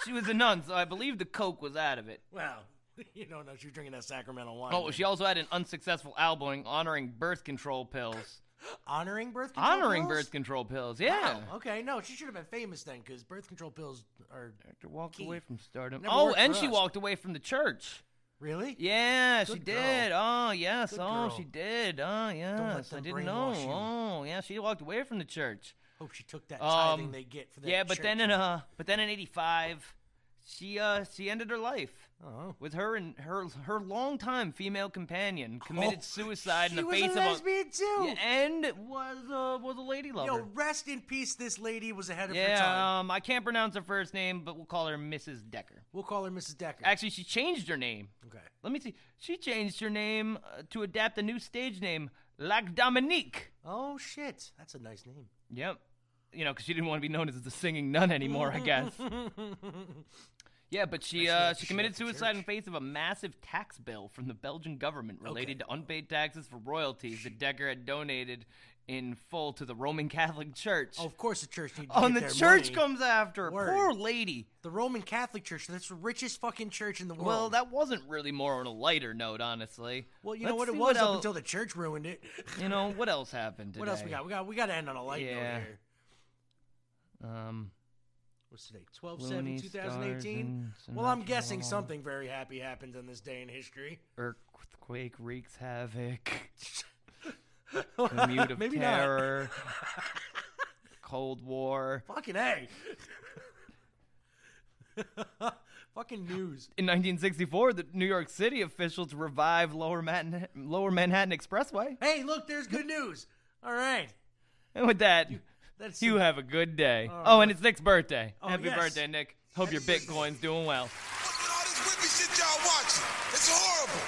she was a nun, so I believe the coke was out of it. well, you don't know she was drinking that Sacramento wine. Oh, man. she also had an unsuccessful album honoring birth control pills. honoring birth control honoring pills? birth control pills, yeah. Wow, okay, no, she should have been famous then, because birth control pills are Actor walked Key. away from stardom. Never oh, and she us. walked away from the church. really. Yeah, she girl. did. Oh, yes. Good oh, girl. she did. Oh, yes. I didn't know. you. Oh, yeah. She walked away from the church. Hope she took that Um, tithing they get for that. yeah, but then in uh, but then in '85, she uh, she ended her life. Oh. With her and her her longtime female companion committed Oh, suicide in the face a of lesbian too. Yeah, and was uh, was a lady lover. Yo, rest in peace. This lady was ahead of her time. yeah, um, I can't pronounce her first name, but we'll call her Mrs. Decker. We'll call her Mrs. Decker. Actually, she changed her name. okay. Let me see. She changed her name uh, to adapt a new stage name, Luc Dominique. Oh shit, that's a nice name. Yep. You know, because she didn't want to be known as the singing nun anymore, I guess. Yeah, but she uh, she committed suicide in face of a massive tax bill from the Belgian government related Okay. to unpaid taxes for royalties that Decker had donated in full to the Roman Catholic Church. Oh, of course the church needs to Oh, and the church money. comes after her. Word. Poor lady. The Roman Catholic Church. That's the richest fucking church in the world. Well, that wasn't really more on a lighter note, honestly. Well, you know Let's what it was up el- until the church ruined it. You know what else happened today? what else we got? We got we got to end on a light Yeah. note here. Um, What's today? 12 Looney 7 Stars 2018. Well, I'm guessing something very happy happened in this day in history. earthquake wreaks havoc. Commute of Maybe terror. Cold War. Fucking A. fucking news. In 1964, the New York City officials revived Lower Manhattan, Lower Manhattan Expressway. Hey, look, there's good news. All right. And with that, That's you some- have a good day. All oh, right. and it's Nick's birthday. Oh, Happy yes. birthday, Nick. Hope your Bitcoin's doing well. What's with all this whippy shit y'all watching? It's horrible.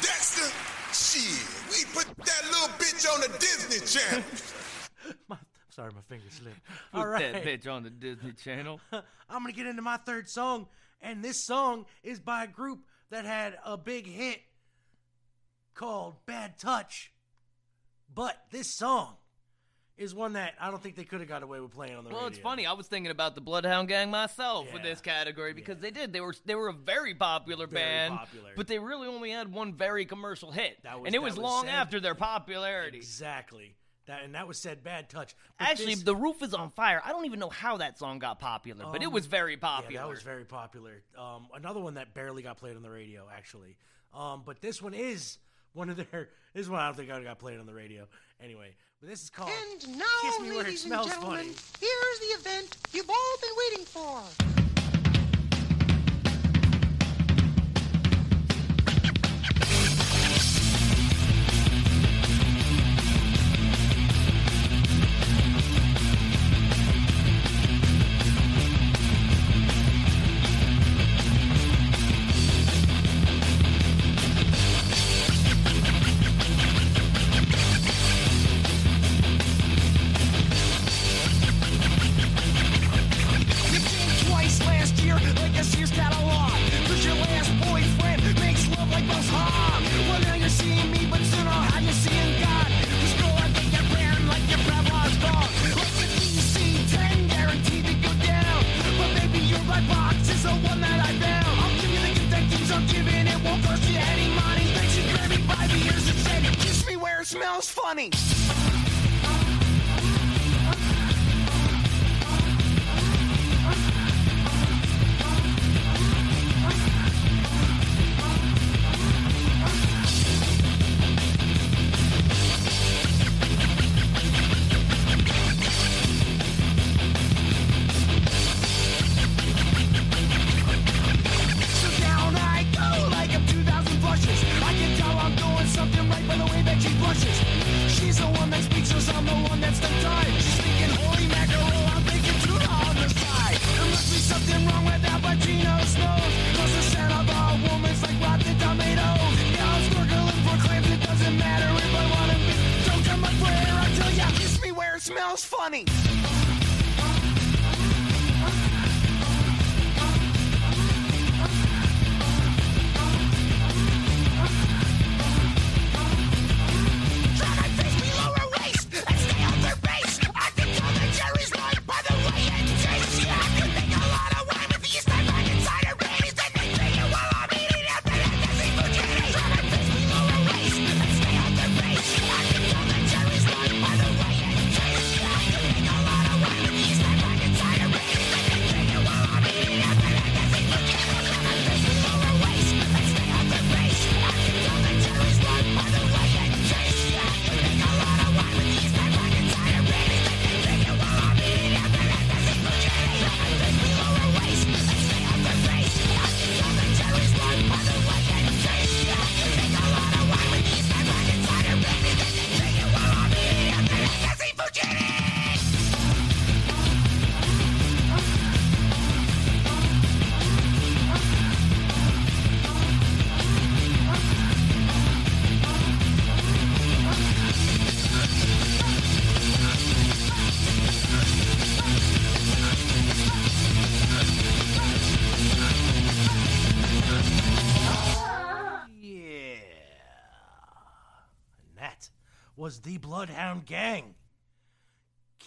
Dexter, shit. We put that little bitch on the Disney Channel. My, sorry, my finger slipped. Put All right. that bitch on the Disney Channel. I'm gonna get into my third song, and this song is by a group that had a big hit called "Bad Touch." But this song is one that I don't think they could have got away with playing on the Well, radio. Well, it's funny. I was thinking about the Bloodhound Gang myself with this category because they did. They were they were a very popular Very band, popular. but they really only had one very commercial hit, That was- and it was was long sad. after their popularity. Exactly. That and that was said bad touch. But Actually, this- the roof is on fire. I don't even know how that song got popular, but it Um, was very popular. Yeah, that was very popular. Um, another one that barely got played on the radio, actually. Um, but this one is one of their. This one I don't think I got played on the radio. Anyway, but this is called And now, "Kiss Me Where It ladies and gentlemen, Funny." here's the event you've all been waiting for.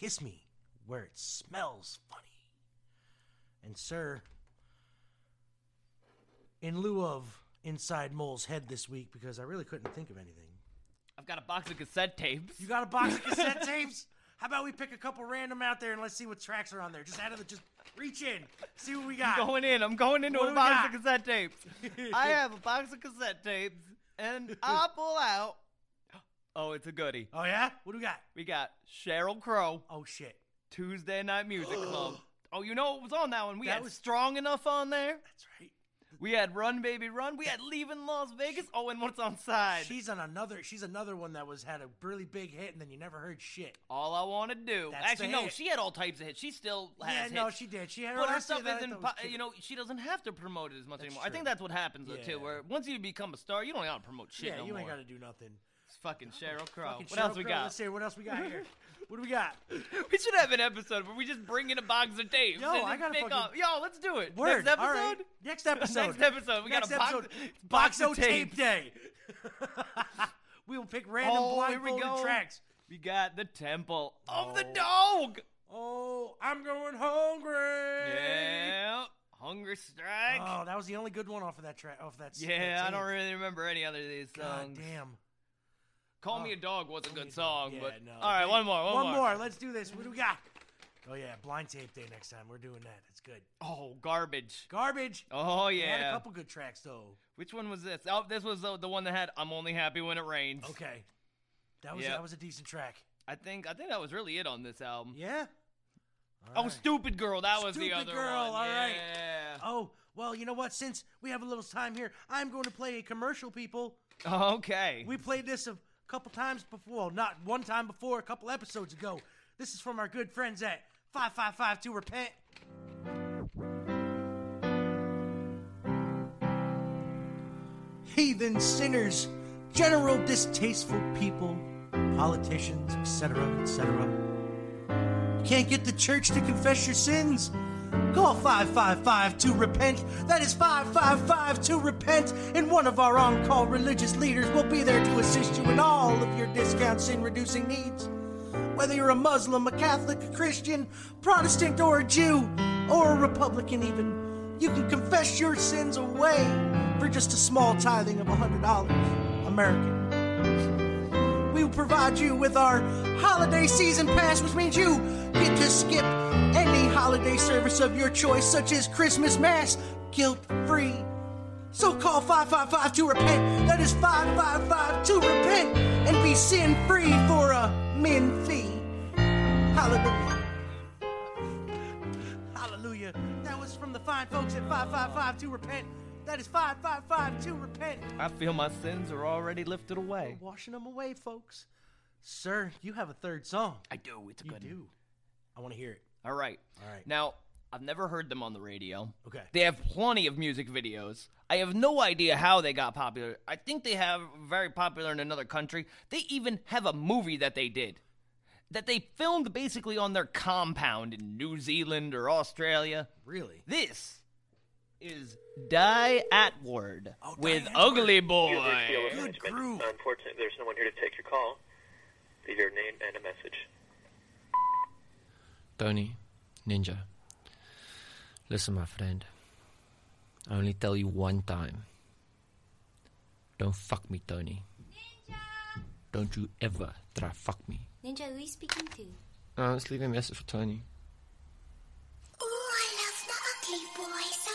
Kiss me where it smells funny. And, sir, in lieu of Inside Mole's head this week, because I really couldn't think of anything, I've got a box of cassette tapes. you got a box of cassette tapes? How about we pick a couple random out there and let's see what tracks are on there? Just out of the, just reach in, see what we got. I'm going in. I'm going into What do a we box got? of cassette tapes. I have a box of cassette tapes, and I pull out. Oh, it's a goodie. Oh yeah, what do we got? We got Sheryl Crow. Oh shit, Tuesday Night Music Club. Oh, you know what was on that one? We That had was- Strong Enough on there. that's right. We had Run Baby Run. We had Leaving Las Vegas. Oh, and what's on side? She's on another. She's another one that was had a really big hit, and then you never heard shit. All I Want to Do. That's Actually, the no, hit. she had all types of hits. She still has yeah, hits. no, she did. She had But her stuff that, I isn't, thought po- you know, she doesn't have to promote it as much That's anymore. I think that's what happens though too. Where once you become a star, you don't gotta promote shit yeah, no you more. ain't got to do nothing. Fucking Sheryl Crow. Fucking what Sheryl else we Crow. got? Let's see what else we got here. what do we got? We should have an episode where we just bring in a box of tapes. Yo, and I gotta pick fucking- up- Yo, let's do it. Word. Next episode. Right. Next episode. Next episode. We Next got a box, episode. box Boxo of tape day. we will pick random Oh, blindfolded tracks. We got the Temple of the oh. Dog. Oh, I'm going hungry. Yeah. Hunger Strike. Oh, that was the only good one off of that track. Off that. yeah, that I don't really remember any other of these God songs. damn. Call oh. Me Oh. a Dog was a good song, Yeah, but no. all right, one more, one, One more. Let's do this. What do we got? Oh yeah, blind tape day next time. We're doing that. It's good. Oh, garbage. Garbage. Oh They had a couple good tracks though. Which one was this? Oh, this was the, the one that had "I'm Only Happy When It Rains." Okay. That was Yep. that was a decent track. I think I think that was really it on this album. Yeah. Oh, "Stupid Girl," that was the Stupid other girl. one. All right. yeah. Oh well, you know what? Since we have a little time here, I'm going to play a commercial. People, Okay. we played this a couple times before. Not one time before. A couple episodes ago. This is from our good friends at Five Five Five to Repent. Heathen sinners, general distasteful people, politicians, etc., etc. Can't get the church to confess your sins? Call 555 to repent. That is 555 to repent. And one of our on call religious leaders will be there to assist you in all of your discount sin reducing needs. Whether you're a Muslim, a Catholic, a Christian, Protestant, or a Jew, or a Republican, even, you can confess your sins away for just a small tithing of $100 American. Provide you with our holiday season pass, which means you get to skip any holiday service of your choice, such as Christmas Mass, guilt free. So call 555 to repent. That is 555 to repent and be sin free for a min fee. Hallelujah. Hallelujah. That was from the fine folks at 555 to repent. That is 555 to repent. I feel my sins are already lifted away. We're Washing them away, folks. Sir, you have a third song. I do. It's a good You good. do. I want to hear it. All right. All right. Now, I've never heard them on the radio. Okay. They have plenty of music videos. I have no idea how they got popular. I think they have very popular in another country. They even have a movie that they did. That they filmed basically on their compound in New Zealand or Australia. Really? This is Die Antwoord with Ugly Boy. Good groove. Unfortunately, there's no one here to take your call. Leave your name and a message. Tony, Ninja. Listen, my friend. I only tell you one time. Don't fuck me, Tony. Ninja! Don't you ever try fuck me. Ninja, who are you speaking to? Uh, let's leave a message for Tony. Ooh, I love my ugly boy.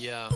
Yeah.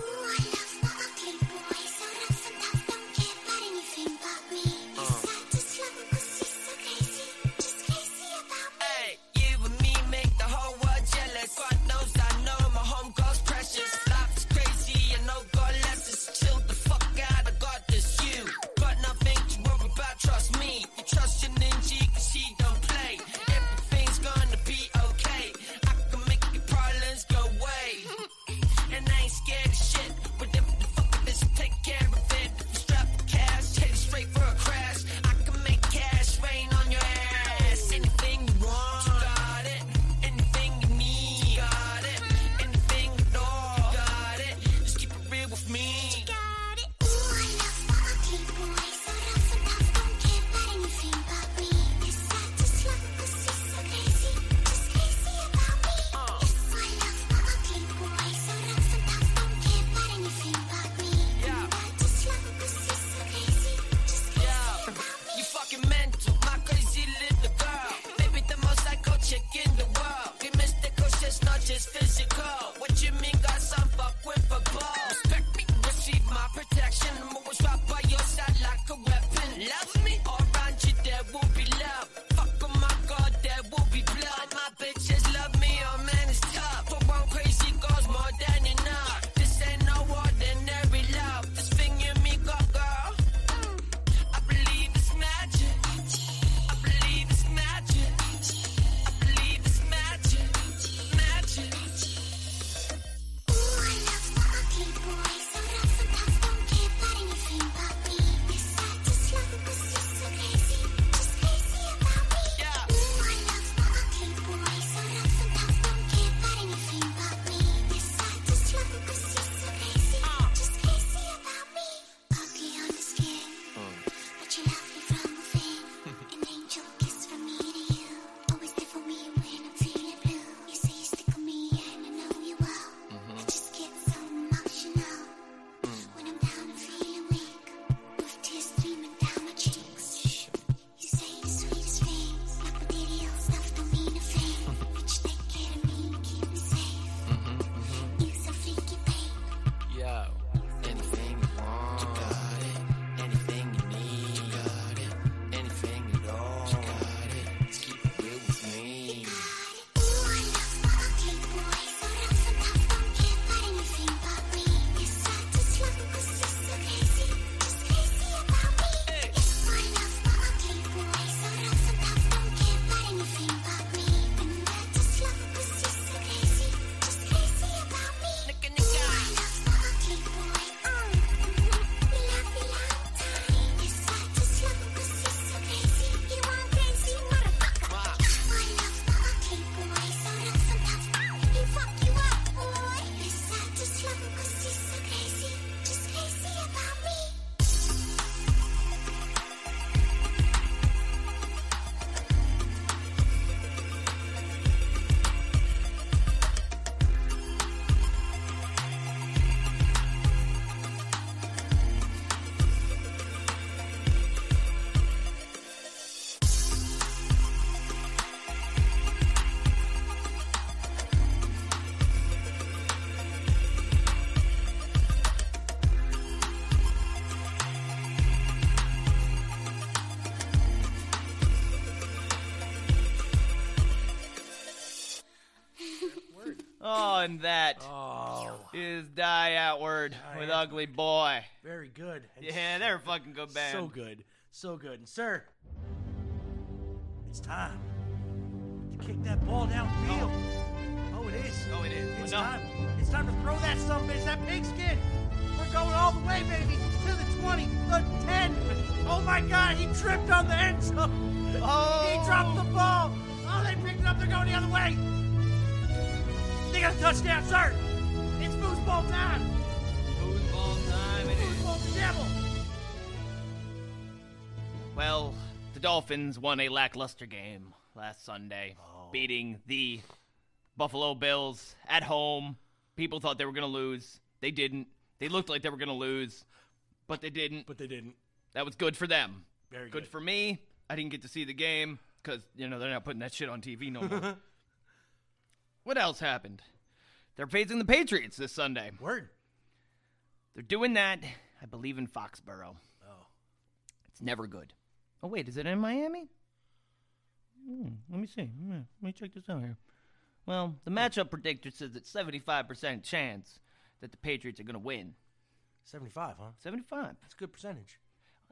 And that oh. is Oh, Die Antwoord with Ugly Boy. very good. And Yeah, they're fucking good band. So good. So good. And sir, it's time to kick that ball downfield. Oh, oh it is. Oh, it is. It's time. It's time to throw that some bitch, that pigskin. We're going all the way, baby, to the 20, the 10. Oh my God, he tripped on the end zone. Oh. He dropped the ball. Oh, they picked it up. They're going the other way. Got a touchdown, sir. It's foosball time. Foosball time it is. Foosball the devil. Well, the Dolphins won a lackluster game last Sunday, Oh. beating the Buffalo Bills at home. People thought they were going to lose. They didn't. They looked like they were going to lose, but they didn't. But they didn't. That was good for them. Very good good. for me. I didn't get to see the game because you know they're not putting that shit on TV no more. what else happened? They're facing the Patriots this Sunday. Word. They're doing that. I believe in Foxborough. Oh. It's never good. Oh wait, is it in Miami? Hmm, let me see. Hmm, Let me check this out here. Well, the matchup predictor says it's seventy-five percent chance that the Patriots are going to win. 75, huh? Seventy-five. That's a good percentage.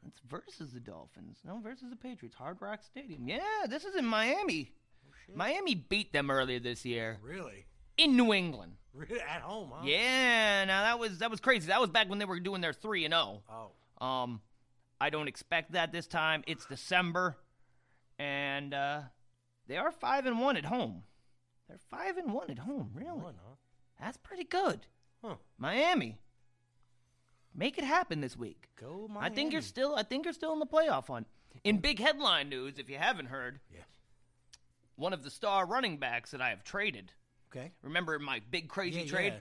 It's versus the Dolphins. No, versus the Patriots. Hard Rock Stadium. Yeah, this is in Miami. Miami beat them earlier this year Really? in New England. Really? At home, huh? Yeah, now that was that was crazy. That was back when they were doing their three and zero. Oh. Um, I don't expect that this time. It's December, and uh, they are five and one at home. They're five and one at home. Really? One, huh? That's pretty good. Huh. Miami, make it happen this week. Go Miami. I think you're still. I think you're still in the playoff hunt. In big headline news, if you haven't heard, Yes. One of the star running backs that I have traded. Okay. Remember my big crazy Yeah, trade? yeah.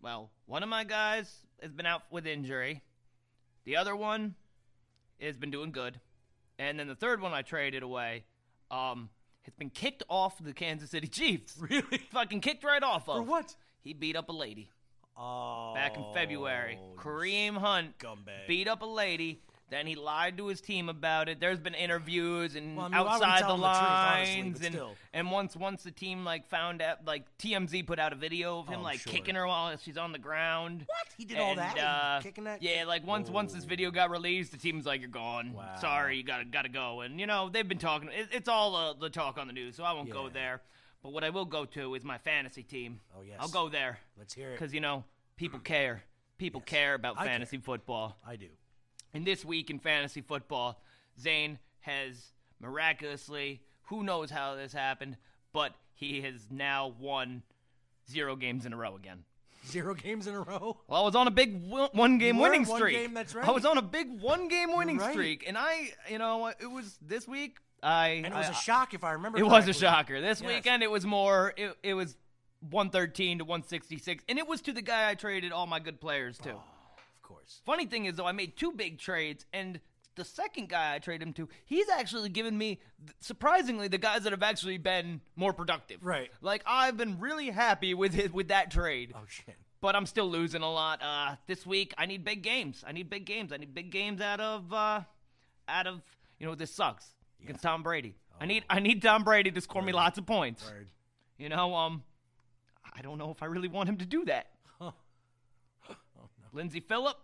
Well, one of my guys has been out with injury. The other one has been doing good. And then the third one I traded away um, has been kicked off the Kansas City Chiefs. Really? Fucking kicked right off of. For what? He beat up a lady Oh. back in February. Kareem Hunt beat up a lady. Then he lied to his team about it. There's been interviews and Well, I mean, outside the him the truth, honestly, lines, and and once once the team like found out, like TMZ put out a video of him Oh, like sure. kicking her while she's on the ground. What? He did all that? Uh, Kicking that? Yeah, like once once this video got released, the team's like, "You're gone. Wow. Sorry, you gotta gotta go." And you know they've been talking. It, it's all uh, the talk on the news, so I won't go there. But what I will go to is my fantasy team. Oh, yes. I'll go there Let's hear it. because you know people care. People care about I care. fantasy football. I do. And this week in fantasy football, Zane has miraculously, who knows how this happened, but he has now won zero games in a row again. Zero games in a row. Well, I was on a big one game winning one streak. game, that's I was on a big one game winning right. streak, and I, you know, it was this week. I And it was I- a shock if I remember It was a correctly. shocker. This Yes. weekend it was more. It, it was 113 to 166, and it was to the guy I traded all my good players to. Of course. Funny thing is, though, I made two big trades, and the second guy I traded him to, he's actually given me, surprisingly, the guys that have actually been more productive. Right. Like I've been really happy with it with that trade. Oh shit. But I'm still losing a lot. Uh, this week I need big games. I need big games. I need big games out of, uh, out of you know this sucks against Tom Brady. I need I need Tom Brady to score me lots of points. Word. You know, um, I don't know if I really want him to do that. Lindsey Phillip,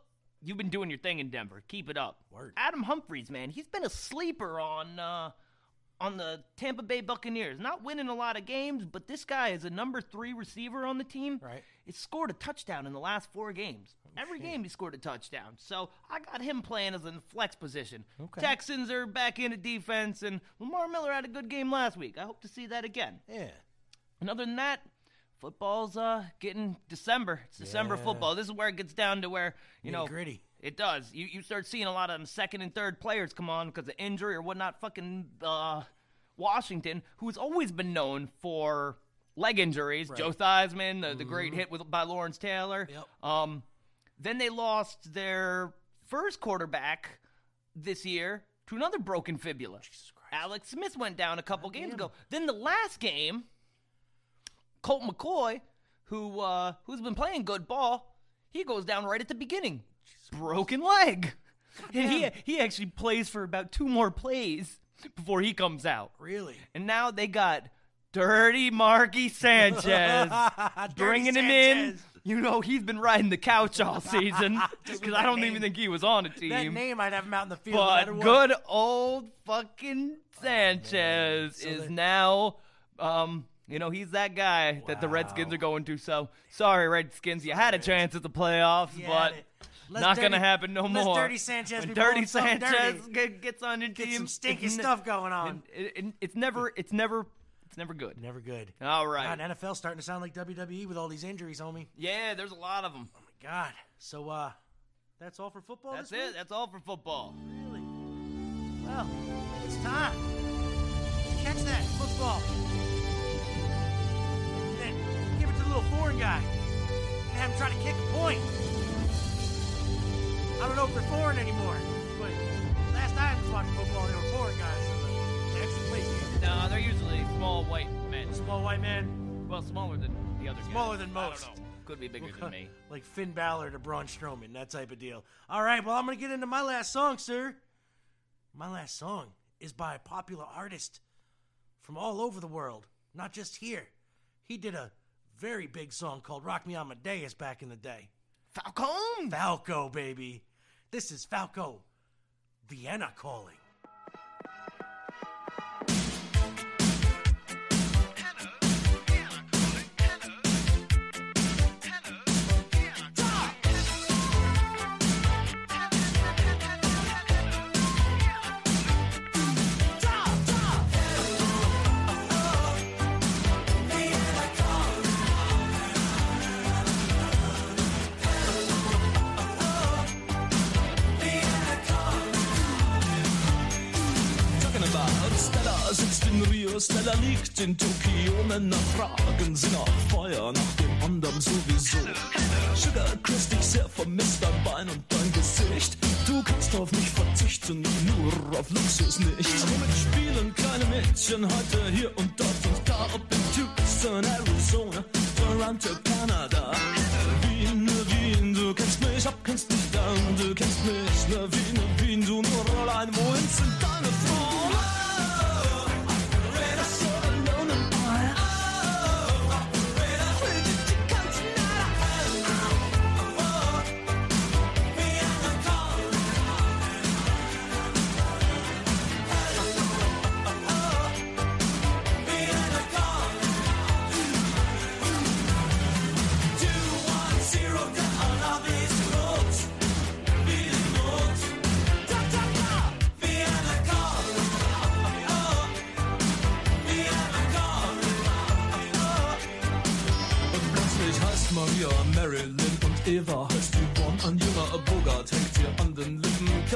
you've been doing your thing in Denver. Keep it up. Word. Adam Humphries, man, he's been a sleeper on uh, on the Tampa Bay Buccaneers. Not winning a lot of games, but this guy is a number three receiver on the team. Right. He's scored a touchdown in the last four games. Every game he scored a touchdown. So I got him playing as a flex position. Okay. Texans are back into defense, and Lamar Miller had a good game last week. I hope to see that again. Yeah. And other than that, football's uh getting December. It's December Yeah. football. This is where it gets down to where you know Nitty-gritty. It does. You you start seeing a lot of them second and third players come on because of injury or whatnot. Fucking uh, Washington, who's always been known for leg injuries. Right. Joe Theismann, the, the great hit with by Lawrence Taylor. Yep. Um, then they lost their first quarterback this year to another broken fibula. Alex Smith went down a couple games ago. Then the last game, Colt McCoy, who uh, who's been playing good ball, he goes down right at the beginning, broken leg, and he he actually plays for about two more plays before he comes out. Really? And now they got Dirty Marky Sanchez. Bringing him in. Sanchez. You know, he's been riding the couch all season Just because with I that don't name. even think he was on a team. That name I'd have him out in the field. no But matter what. good old fucking Sanchez So is now, um, you know, he's that guy that the Redskins are going to. So sorry, Redskins, you had a chance at the playoffs, You but it. Not Dirty- gonna happen no more. Dirty Sanchez when Dirty Sanchez dirty. gets on your Get some stinky it's stuff going on. it- it- it's never, it's never, it's never good. Never good. All right. God, NFL's starting to sound like WWE with all these injuries, homie. Yeah, there's a lot of them. Oh my God. So, uh, that's all for football. That's this it. week? That's all for football. Really? Well, it's time. Catch that football. Little foreign guy. And have him try to kick a point. I don't know if they're foreign anymore, but last time I was watching football, they were foreign guys. Actually. No, they're usually small white men. Small white man, Well, smaller than the other guys. Smaller than I don't most. know. Could be bigger than me. like Finn Balor to Braun Strowman, that type of deal. All right, well, I'm going to get into my last song, sir. My last song is by a popular artist from all over the world, not just here. He did a very big song called Rock Me Amadeus back in the day. Falcon! Falco, baby. This is Falco Vienna calling. Liegt in Tokio. Männer fragen sie nach Feuer, nach dem anderen sowieso. Sugar küsst dich sehr vermisst dein Bein und dein Gesicht. Du kannst auf mich verzichten, nur auf Luxus nicht. Womit spielen kleine Mädchen heute hier und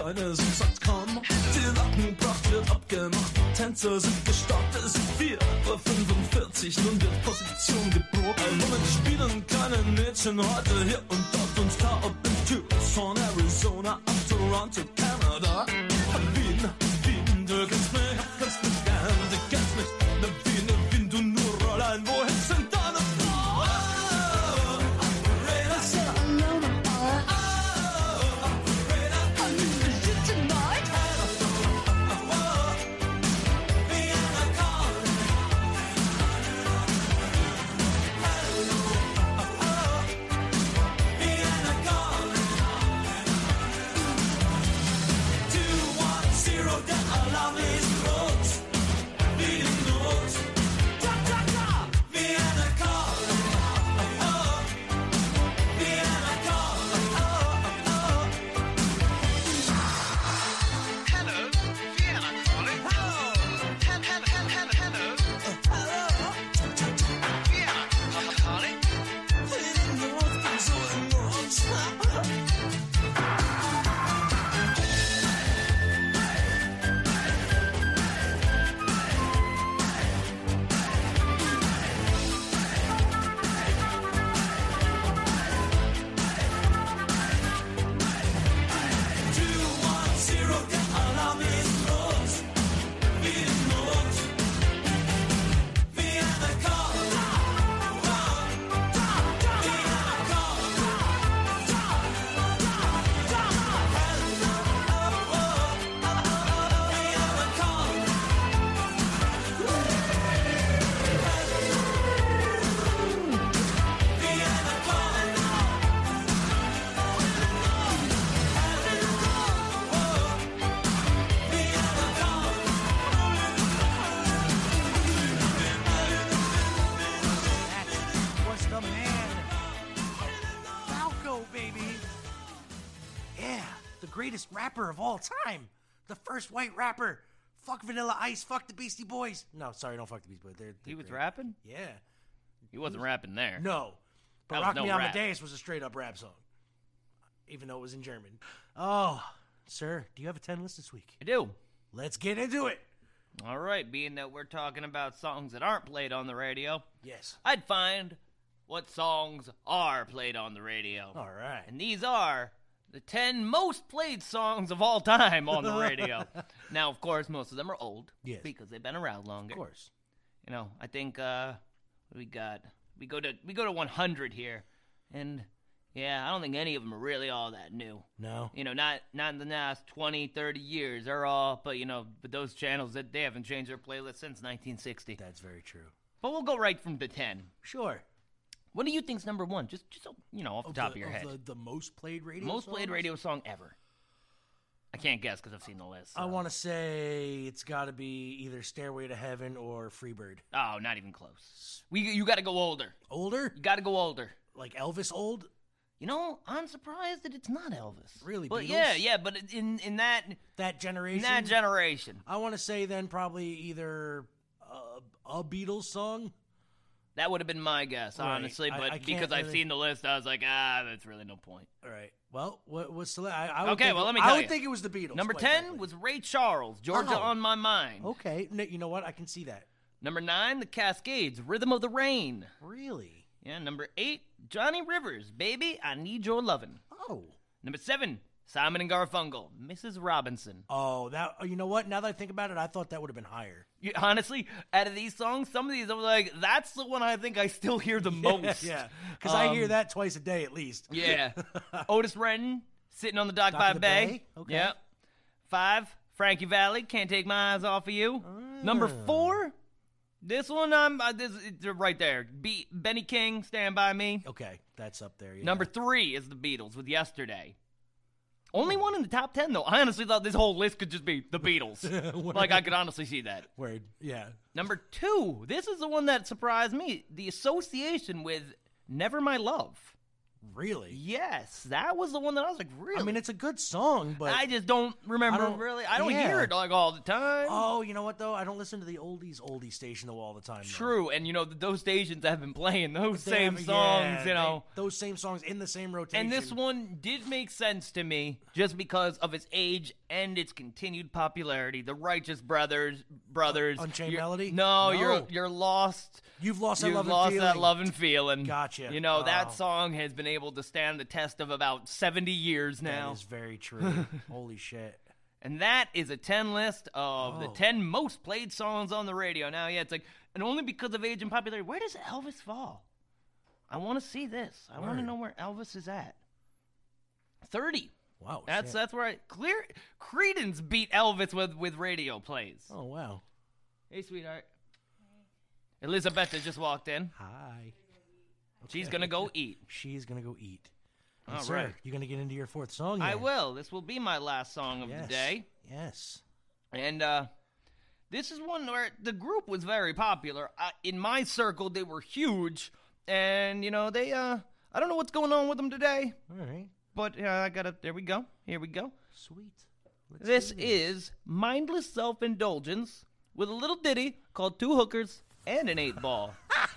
Keine sind satt kaum. Die Lockenpracht wird abgemacht, Tänzer sind gestartet, es ist 4 Uhr 45, nun wird Position geprobt. Womit spielen kleine Mädchen heute hier und rapper of all time. The first white rapper. Fuck Vanilla Ice. Fuck the Beastie Boys. No, sorry, don't fuck the Beastie Boys. They're, He they're was great. rapping. Yeah. He wasn't rapping there. No. But Rock no Me rap. Amadeus was a straight up rap song. Even though it was in German. Oh, sir, do you have a 10 list this week? I do. Let's get into it. All right, being that we're talking about songs that aren't played on the radio, Yes. I'd find what songs are played on the radio. All right. And these are the 10 most played songs of all time on the radio. now, of course, most of them are old. Yes. Because they've been around longer. Of course. You know, I think uh we got we go to we go to 100 here. And yeah, I don't think any of them are really all that new. No. You know, not not in the last 20, 30 years. They're all but you know, but those channels that they haven't changed their playlist since 1960. That's very true. But we'll go right from the 10. Sure. What do you think's number 1? Just just you know, off the top of, your head. The, the most played radio Most played radio song ever. I can't guess because I've seen the list. I want to say it's got to be either Stairway to Heaven or Freebird. Oh, not even close. We you got to go older. Older? You got to go older. Like Elvis old? You know, I'm surprised that it's not Elvis. Really? But Beatles? yeah, yeah, but in in that That generation? in that generation, I want to say then probably either uh, a Beatles song. That would have been my guess, Right. honestly. I- But I because I've seen the list, I was like, ah, that's really no point. All right. Well, what was the? I, I would Okay, think well, it- let me I would you. think it was the Beatles. Number ten frankly. was Ray Charles, Georgia Oh. on My Mind. Okay, N- you know what? I can see that. Number nine, The Cascades, Rhythm of the Rain. Really? Yeah. Number eight, Johnny Rivers, Baby, I Need Your Lovin'. Oh. Number seven, Simon and Garfunkel, Mrs. Robinson. Oh, that. You know what? Now that I think about it, I thought that would have been higher. Honestly, out of these songs, some of these I was like, that's the one I think I still hear the most. yeah, because I hear Um, that twice a day at least. Yeah. Otis Redding, sitting on the dock, Dock by the Bay. Bay? Okay. Yep. Five, Frankie Valli, Can't Take My Eyes Off of You. Number Ah. four, this one, I'm uh, this it's right there. Be- Benny King, Stand By Me. Okay, that's up there. Yeah. Number three is the Beatles with Yesterday. Only one in the top ten, though. I honestly thought this whole list could just be the Beatles. like, I could honestly see that. Word. Yeah. Number two, this is the one that surprised me. The association with Never My Love. Really? Yes, that was the one that I was like, really? I mean, it's a good song, but I just don't remember I don't- really. I don't yeah. hear it like all the time. Oh, you know what though? I don't listen to the oldies oldies station though all the time. though. True, and you know those stations have been playing those They same have- songs, yeah, you they- know. those same songs in the same rotation. And this one did make sense to me just because of its age and its continued popularity. The Righteous Brothers, brothers, Unchained you're- Melody? No, No. you're you're lost. You've lost that You've love and lost that feeling. love and feeling. Gotcha. You know Oh. that song has been able to stand the test of about seventy years now. That is very true. Holy shit. And that is a 10 list of the Oh. 10 most played songs on the radio. Now, yeah, it's like, and only because of age and popularity, where does Elvis fall? I want to see this. I want to Word. know where Elvis is at. 30. Wow. That's shit. that's where I clear Creedence beat Elvis with with radio plays. Oh wow. Hey, sweetheart. Elizabeth has just walked in. Hi. She's gonna go eat. She's gonna go eat. And All sir, right. You gonna get into your fourth song? I will. This will be my last song of Yes. the day. Yes. And uh, this is one where the group was very popular. In my circle, they were huge, and you know they. Uh, I don't know what's going on with them today, All right. but uh, I gotta. There we go. Here we go. Sweet. Let's This is Mindless Self Indulgence with a little ditty called Two Hookers and an Eight Ball.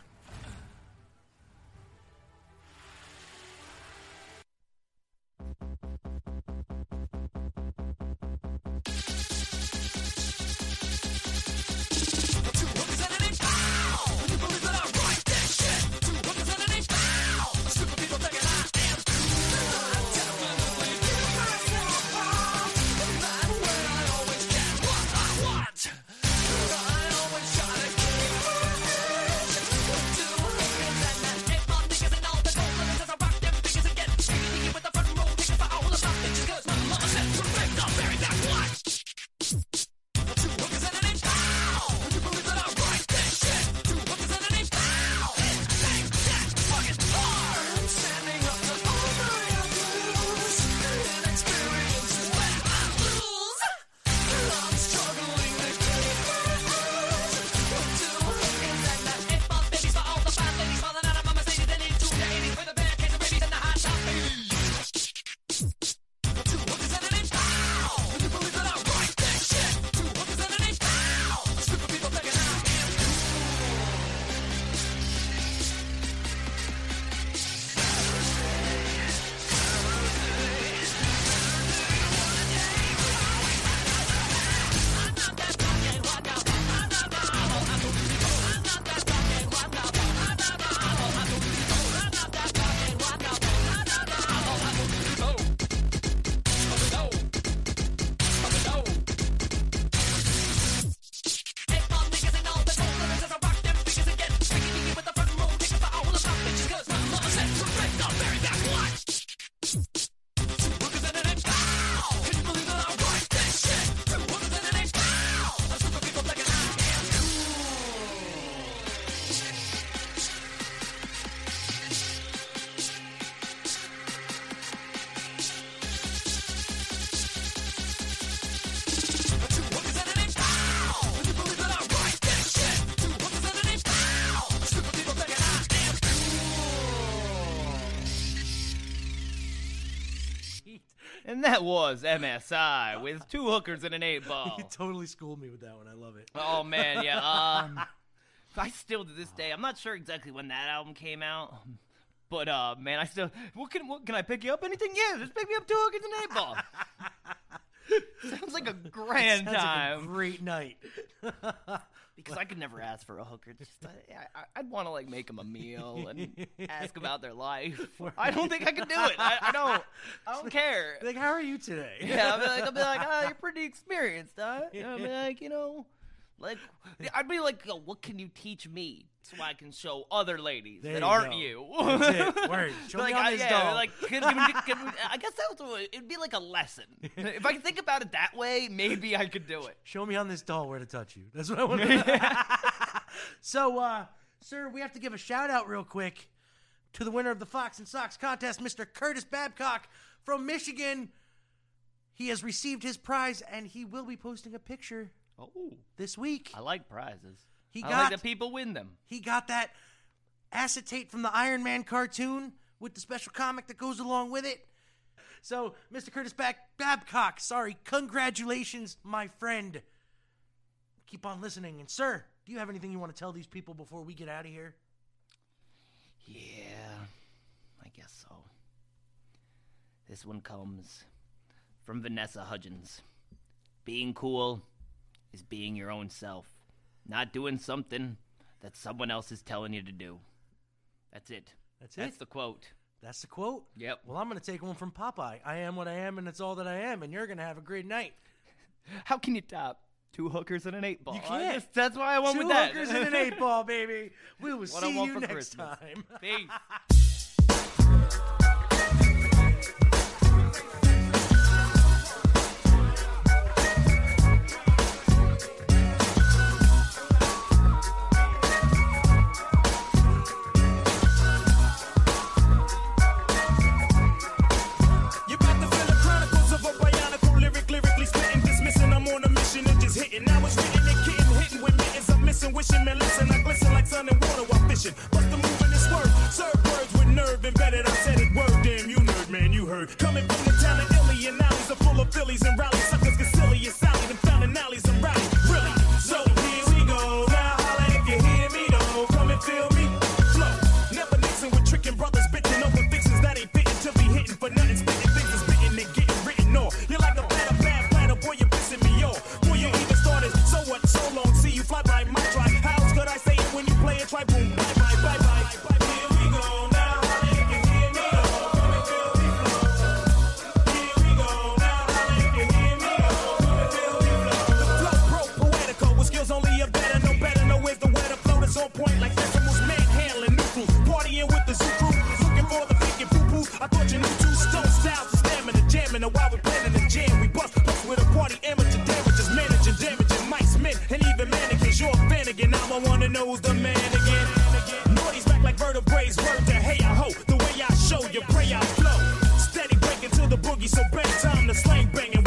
that was MSI with two hookers and an eight ball. You totally schooled me with that one. I love it. Oh man, yeah. Um, I still to this day, I'm not sure exactly when that album came out, but uh, man, I still. What can what, can I pick you up? Anything? Yeah, just pick me up two hookers and an eight ball. Sounds like a grand Sounds like a time. great night. Because I could never ask for a hooker. Just uh, I, I'd want to like make them a meal and ask about their life. I don't think I could do it. I, I don't. I don't care. Like, how are you today? Yeah, I'll be like, I'll be like, oh, you're pretty experienced, huh? I'll be like, you know, like, I'd be like, Yo, what can you teach me so I can show other ladies There that you aren't go. you? That's it. Word. Show me like, on I- this yeah, doll. Like, can, can, can, I guess that was it'd be like a lesson. if I could think about it that way, maybe I could do it. Show me on this doll where to touch you. That's what I want to do. So, uh, sir, we have to give a shout out real quick to the winner of the Fox and Sox contest, Mr. Curtis Babcock from Michigan. He has received his prize and he will be posting a picture Oh, this week. I like prizes. He I got like that people win them. he got that acetate from the Iron Man cartoon with the special comic that goes along with it. So, Mr. Curtis Back Babcock, sorry, congratulations, my friend. Keep on listening. And, sir, do you have anything you want to tell these people before we get out of here? Yeah, I guess so. This one comes from Vanessa Hudgens. Being cool is being your own self, not doing something that someone else is telling you to do. That's it. That's it. That's the quote. That's the quote. Yep. Well, I'm going to take one from Popeye. I am what I am, and it's all that I am, and you're going to have a great night. How can you top two hookers and an eight ball? You can't. just- that's why I went Two with that. hookers and an eight ball, baby. We will see you for next Christmas. time. Peace. Wishing, man, listen. I glisten like sun and water while fishing. Bust the move in this word. Serve words with nerve embedded. I said it word. Damn, you nerd, man, you heard. Coming from the I wanna know who's the man again. Naughty's back like vertebrae, word to hey I ho, the way I show you pray I flow. Steady breaking to the boogie, so bang time to slang bang